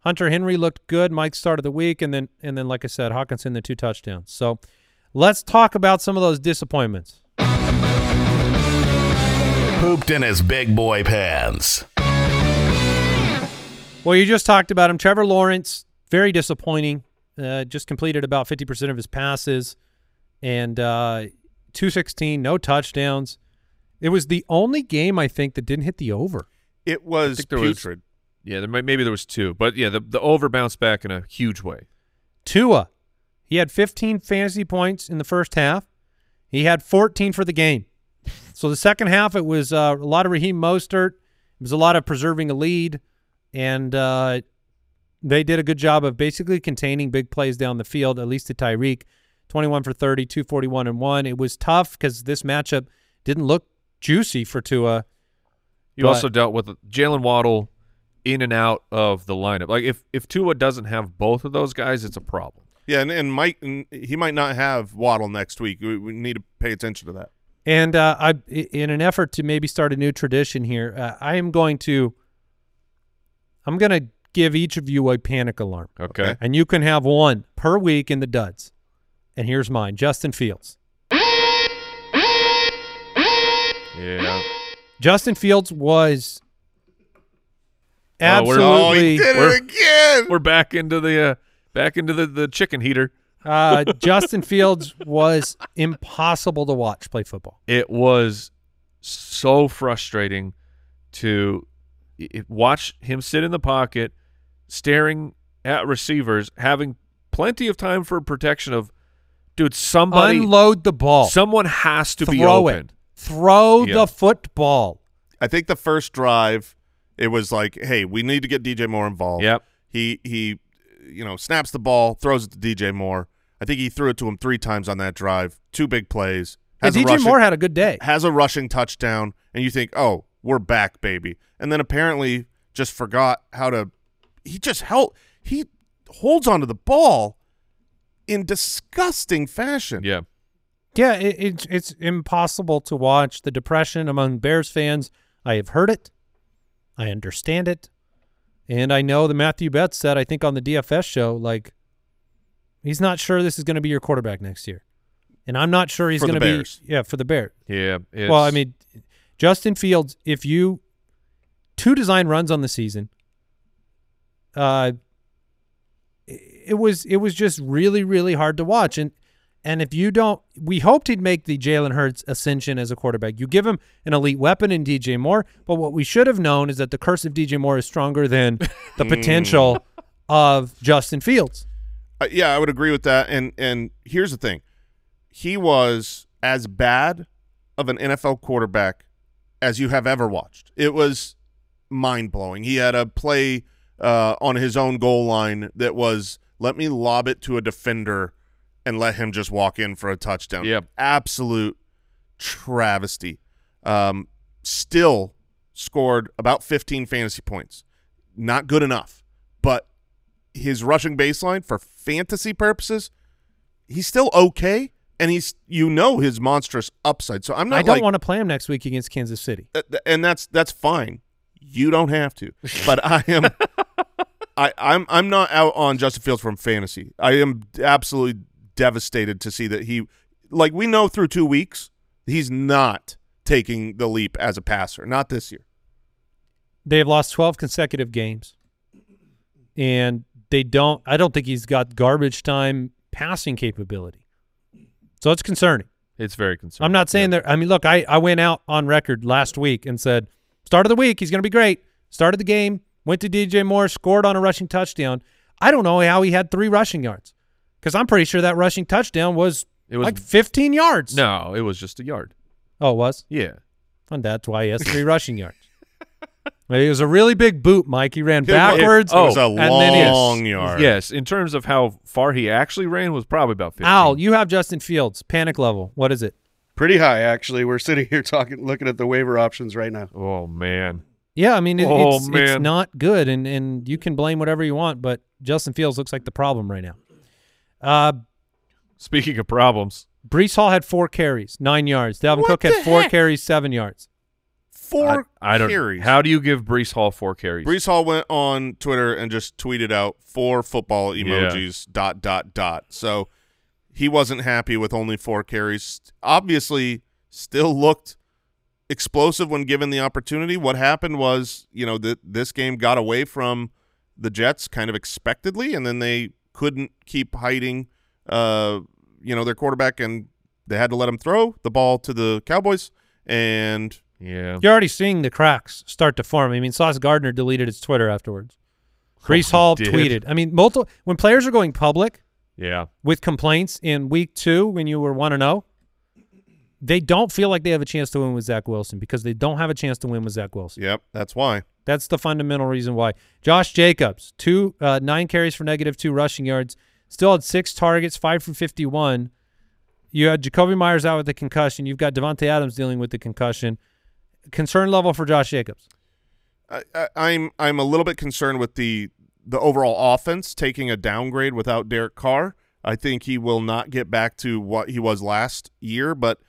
Hunter Henry looked good. Mike started the week, and then and then like I said, Hockenson the two touchdowns. So let's talk about some of those disappointments. Pooped in his big boy pants. Well, you just talked about him. Trevor Lawrence, very disappointing. Uh, just completed about 50% of his passes and uh, 216, no touchdowns. It was the only game, I think, that didn't hit the over. It was think was- putrid. Yeah, there might, maybe there was two, but yeah, the the over bounced back in a huge way. Tua, he had 15 fantasy points in the first half. He had 14 for the game. So the second half, it was uh, a lot of Raheem Mostert. It was a lot of preserving a lead, and uh, they did a good job of basically containing big plays down the field, at least to Tyreek. 21 for 30, 241 and 1. It was tough because this matchup didn't look juicy for Tua. You also dealt with Jaylen Waddle in and out of the lineup. Like if if Tua doesn't have both of those guys, it's a problem. Yeah, and, and Mike, and he might not have Waddle next week. We, we need to pay attention to that. And uh, I, i- in an effort to maybe start a new tradition here, uh, I am going to, I'm going to give each of you a panic alarm, Okay. and you can have one per week in the duds. And here's mine: Justin Fields. Yeah. Justin Fields was Oh, we're- Oh, he absolutely. did We're- it again. We're back into the uh, back into the, the chicken heater. uh, Justin Fields was impossible to watch play football. It was so frustrating to i- i- watch him sit in the pocket, staring at receivers, having plenty of time for protection of, dude, somebody, Unload the ball. someone has to be Throw open. it. Throw Yeah. the football. I think the first drive, it was like, hey, we need to get DJ Moore involved. Yep. He he, you know, snaps the ball, throws it to DJ Moore. I think he threw it to him three times on that drive. Two big plays. Has a DJ rushing- Moore had a good day. has a rushing touchdown, and you think, oh, we're back, baby. And then apparently just forgot how to. He just held. He holds onto the ball in disgusting fashion. Yeah. Yeah, it, it's it's impossible to watch the depression among Bears fans. I have heard it, I understand it, and I know that Matthew Betz said I think on the DFS show like he's not sure this is going to be your quarterback next year, and I'm not sure he's going to be yeah for the Bears. Yeah. It's, Well, I mean, Justin Fields, if you two design runs on the season, uh, it was it was just really really hard to watch, and and if you don't, we hoped he'd make the Jalen Hurts ascension as a quarterback. You give him an elite weapon in DJ Moore, but what we should have known is that the curse of DJ Moore is stronger than the potential of Justin Fields. Uh, yeah, I would agree with that. And and here's the thing, he was as bad of an NFL quarterback as you have ever watched. It was mind blowing. He had a play uh, on his own goal line that was let me lob it to a defender and let him just walk in for a touchdown. Yep. absolute travesty. Um, still scored about 15 fantasy points. Not good enough, but his rushing baseline for fantasy purposes, he's still okay, and he's you know his monstrous upside. So I'm not I don't like, want to play him next week against Kansas City. uh, th- and that's that's fine. You don't have to, but I am. I, I'm I'm not out on Justin Fields from fantasy. I am absolutely devastated to see that he, like we know through two weeks, he's not taking the leap as a passer. Not this year. They've lost 12 consecutive games. And they don't I don't think he's got garbage time passing capability. So it's concerning. it's very concerning. I'm not saying that I mean look, I I went out on record last week and said start of the week he's going to be great. Started the game, went to DJ Moore, scored on a rushing touchdown. I don't know how he had 3 rushing yards. Cuz I'm pretty sure that rushing touchdown was, It was like 15 yards. no, it was just a yard. Oh, it was? Yeah. And that's why he has 3 rushing yards. It was a really big boot, Mike. He ran It was- backwards. Oh. It was a Oh, and then he- long yard. Yes, in terms of how far he actually ran was probably about 15. Al, you have Justin Fields. Panic level. What is it? Pretty high, actually. We're sitting here talking, looking at the waiver options right now. Oh man. Yeah, I mean, it, Oh, it's, it's not good, and, and you can blame whatever you want, but Justin Fields looks like the problem right now. Uh, Speaking of problems, Breece Hall had four carries, nine yards. Dalvin What Cook had four heck? carries, seven yards. Four I, I don't. carries. How do you give Breece Hall four carries? Breece Hall went on Twitter and just tweeted out four football emojis, dot, dot, dot. So he wasn't happy with only four carries. Obviously, still looked explosive when given the opportunity. What happened was, you know, that this game got away from the Jets kind of expectedly, and then they couldn't keep hiding, uh, you know, their quarterback, and they had to let him throw the ball to the Cowboys. And yeah. You're already seeing the cracks start to form. I mean, Sauce Gardner deleted his Twitter afterwards. Brees he Hall did? tweeted. I mean, multiple when players are going public Yeah. with complaints in week two when you were one and zero, they don't feel like they have a chance to win with Zach Wilson because they don't have a chance to win with Zach Wilson. Yep, that's why. That's the fundamental reason why. Josh Jacobs, two uh, nine carries for negative two rushing yards, still had six targets, five for fifty-one. You had Jakobi Meyers out with the concussion. You've got Davante Adams dealing with the concussion. Concern level for Josh Jacobs. I, I, I'm I'm a little bit concerned with the the overall offense taking a downgrade without Derek Carr. I think he will not get back to what he was last year, but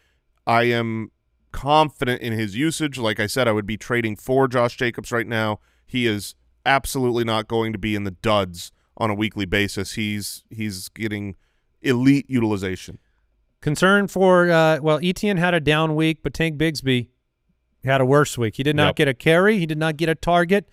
I am confident in his usage. Like I said, I would be trading for Josh Jacobs right now. He is absolutely not going to be in the duds on a weekly basis. He's he's getting elite utilization. Concern for uh, well, Etienne had a down week, but Tank Bigsby had a worse week. He did not Yep. get a carry. He did not get a target.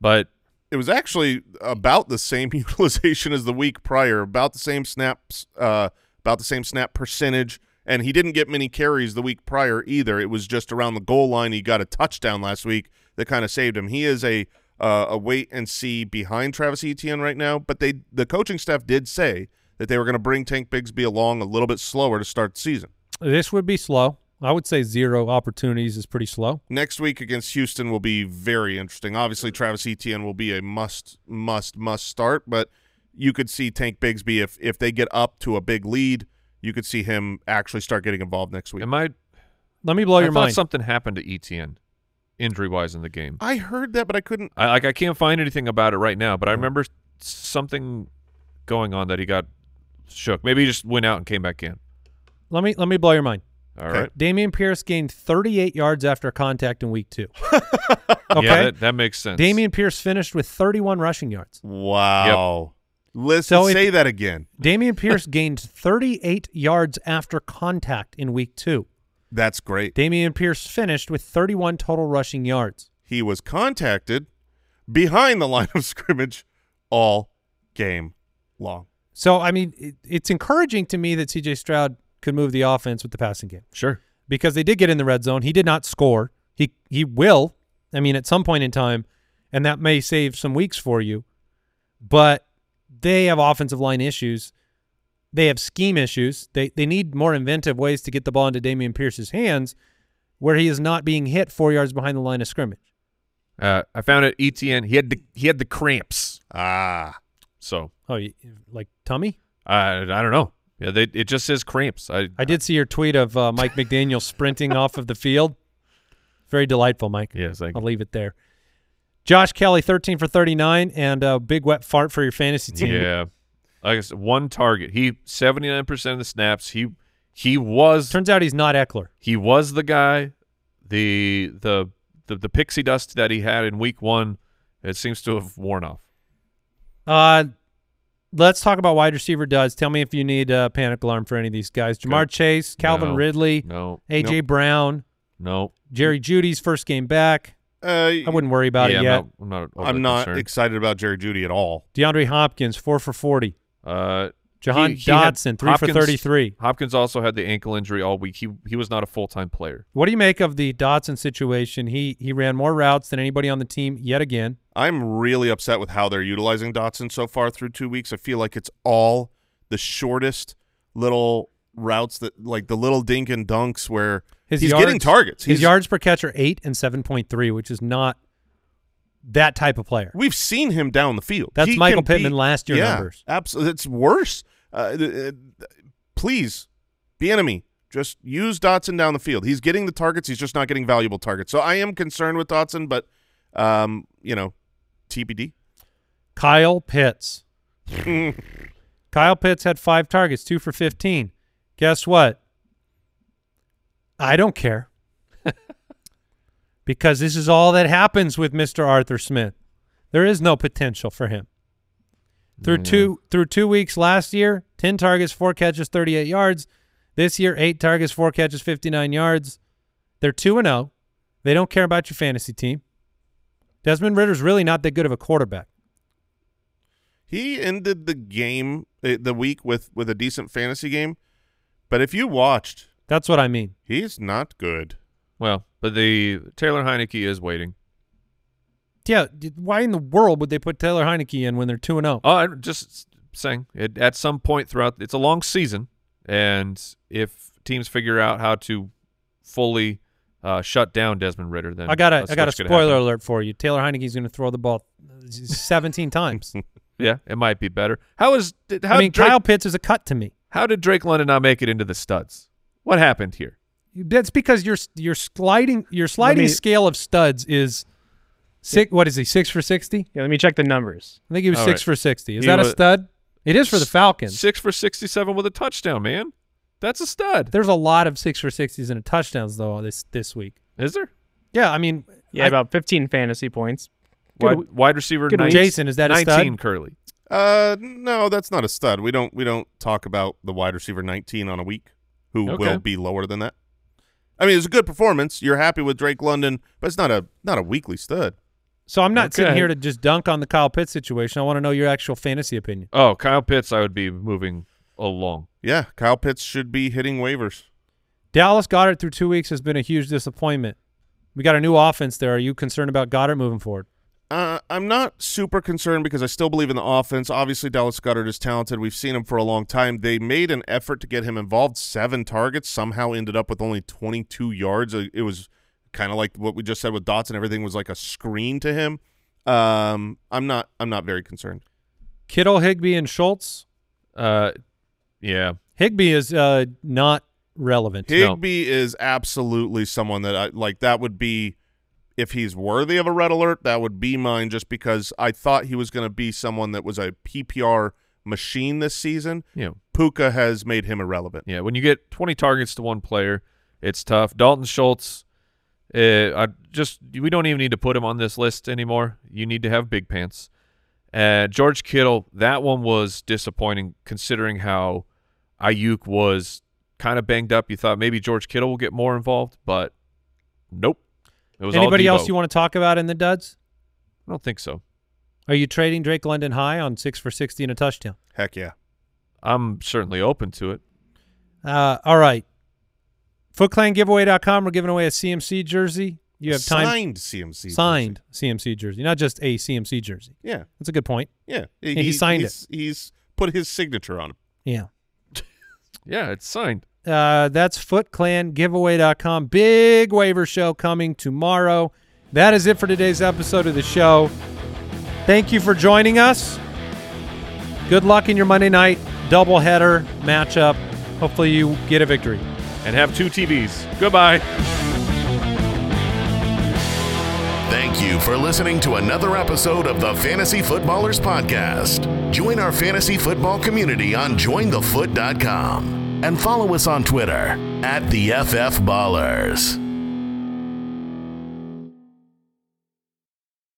But It was actually about the same utilization as the week prior, about the same snaps, uh, about the same snap percentage, and he didn't get many carries the week prior either. It was just around the goal line. He got a touchdown last week that kind of saved him. He is a uh, a wait and see behind Travis Etienne right now, but they the coaching staff did say that they were going to bring Tank Bigsby along a little bit slower to start the season. This would be slow. I would say zero opportunities is pretty slow. Next week against Houston will be very interesting. Obviously, Travis Etienne will be a must, must, must start, but you could see Tank Bigsby if if they get up to a big lead, you could see him actually start getting involved next week. am I? Let me blow I your mind. something happened to Etienne, injury wise in the game. I heard that, but I couldn't. I like I can't find anything about it right now, but I oh. remember something going on that he got shook. Maybe he just went out and came back in. Let me let me blow your mind. All right. Okay. Dameon Pierce gained 38 yards after contact in week two. okay. Yeah, that, that makes sense. Dameon Pierce finished with 31 rushing yards. Wow. Listen, So say that again. Dameon Pierce gained 38 yards after contact in week two. That's great. Dameon Pierce finished with 31 total rushing yards. He was contacted behind the line of scrimmage all game long. So, I mean, it, it's encouraging to me that CJ Stroud could move the offense with the passing game Sure. because they did get in the red zone. He did not score. He he will. I mean, at some point in time, and that may save some weeks for you. But they have offensive line issues. They have scheme issues. They they need more inventive ways to get the ball into Dameon Pierce's hands, where he is not being hit four yards behind the line of scrimmage. Uh, I found it. Etienne. He had the he had the cramps. Ah. So Oh, like tummy? I I don't know. Yeah, they, it just says cramps. I I did see your tweet of uh, Mike McDaniel sprinting off of the field. Very delightful, Mike. Yes, I'll leave it there. Josh Kelley, 13 for 39, and a big wet fart for your fantasy team. Yeah, like I said, one target. He seventy nine percent of the snaps. He he was Turns out he's not Ekeler. he was the guy. The the the the pixie dust that he had in week one, it seems to have worn off. Uh, let's talk about wide receiver does. Tell me if you need a panic alarm for any of these guys. Ja'Marr. Chase, Calvin No. Ridley, No, A.J. Brown, no. Jerry Jeudy's first game back. Uh, I wouldn't worry about yeah, it yet. I'm not. I'm not, I'm not excited about Jerry Jeudy at all. DeAndre Hopkins, 4 for 40. Uh, Jahan he- he had- Dotson, 3 Hopkins- for 33. Hopkins also had the ankle injury all week. He he was not a full time player. What do you make of the Dotson situation? He he ran more routes than anybody on the team yet again. I'm really upset with how they're utilizing Dotson so far through two weeks. I feel like it's all the shortest little routes that like the little dink and dunks where His he's yards, getting targets. His He's- yards per catch are 8 and 7.3, which is not that type of player. We've seen him down the field. That's He Michael Pittman be- last year yeah, numbers. Absolutely, it's worse. Uh, th- please, the enemy. Just use Dotson down the field. He's getting the targets. He's just not getting valuable targets. So I am concerned with Dotson, but um, you know, TBD. Kyle Pitts. Kyle Pitts had five targets, two for 15. Guess what? I don't care. because this is all that happens with Mr. Arthur Smith. There is no potential for him. Through two through two weeks last year, 10 targets, four catches, 38 yards. This year, eight targets, four catches, 59 yards. They're 2 and 0. They don't care about your fantasy team. Desmond Ridder's really not that good of a quarterback. He ended the game, uh, the week with with a decent fantasy game, but if you watched, That's what I mean. he's not good. Well, but the Taylor Heinicke is waiting. Yeah, why in the world would they put Taylor Heinicke in when they're 2 and 0? Oh, I'm just saying. It, at some point throughout, it's a long season, and if teams figure out how to fully uh, shut down Desmond Ridder, then I got a a I got a switch could spoiler alert for you. Taylor Heinicke's going to throw the ball 17 times. Yeah, it might be better. How is how I mean, Drake, Kyle Pitts is a cut to me. how did Drake London not make it into the studs? What happened here? That's because your your sliding your sliding me- scale of studs is six. What is he? Six for sixty? Yeah, let me check the numbers. I think he was All six right. for sixty. Is He that a stud? It is for the Falcons. Six for sixty-seven with a touchdown, man. That's a stud. There's a lot of six for sixties and touchdowns though this this week. Is there? Yeah, I mean, Yeah, I- about 15 fantasy points. Good Wide, wide receiver good 19 Jason, is that a stud? nineteen Curly? Uh, no, that's not a stud. We don't we don't talk about the wide receiver 19 on a week who Okay. will be lower than that. I mean, it's a good performance. You're happy with Drake London, but it's not a not a weekly stud. So I'm not sitting here to just dunk on the Kyle Pitts situation. I want to know your actual fantasy opinion. Oh, Kyle Pitts, I would be moving along. Yeah, Kyle Pitts should be hitting waivers. Dallas Goedert through two weeks has been a huge disappointment. We got a new offense there. Are you concerned about Goedert moving forward? Uh, I'm not super concerned because I still believe in the offense. Obviously, Dallas Goedert is talented. We've seen him for a long time. They made an effort to get him involved. Seven targets, somehow ended up with only 22 yards. Uh, It was kind of like what we just said with Dotson Everything was like a screen to him. Um, I'm not. I'm not very concerned. Kittle, Higbee, and Schultz. Uh, yeah. Higbee is uh, not relevant. No. Higbee is absolutely someone that I like. That would be if he's worthy of a red alert. That would be mine, just because I thought he was going to be someone that was a PPR machine this season. Yeah. Puka has made him irrelevant. Yeah. When you get 20 targets to one player, it's tough. Dalton Schultz, uh, I just we don't even need to put him on this list anymore. You need to have big pants. Uh, George Kittle, that one was disappointing considering how Aiyuk was kind of banged up. You thought maybe George Kittle will get more involved, but nope. It was all Anybody else you want to talk about in the duds? I don't think so. Are you trading Drake London high on six for 60 and a touchdown? Heck yeah. I'm certainly open to it. Uh, all right. FootClanGiveaway.com. We're giving away a CMC jersey. You have time signed CMC. signed CMC jersey, not just a CMC jersey. Yeah, That's a good point. yeah. he signed he's, He's put his signature on it. Yeah. Yeah, it's signed. Uh, that's FootClanGiveaway.com. Big waiver show coming tomorrow. That is it for today's episode of the show. Thank you for joining us. Good luck in your Monday night doubleheader matchup. Hopefully, you get a victory. And have two TVs. Goodbye. Thank you for listening to another episode of the Fantasy Footballers Podcast. Join our fantasy football community on jointhefoot.com and follow us on Twitter at the FF Ballers.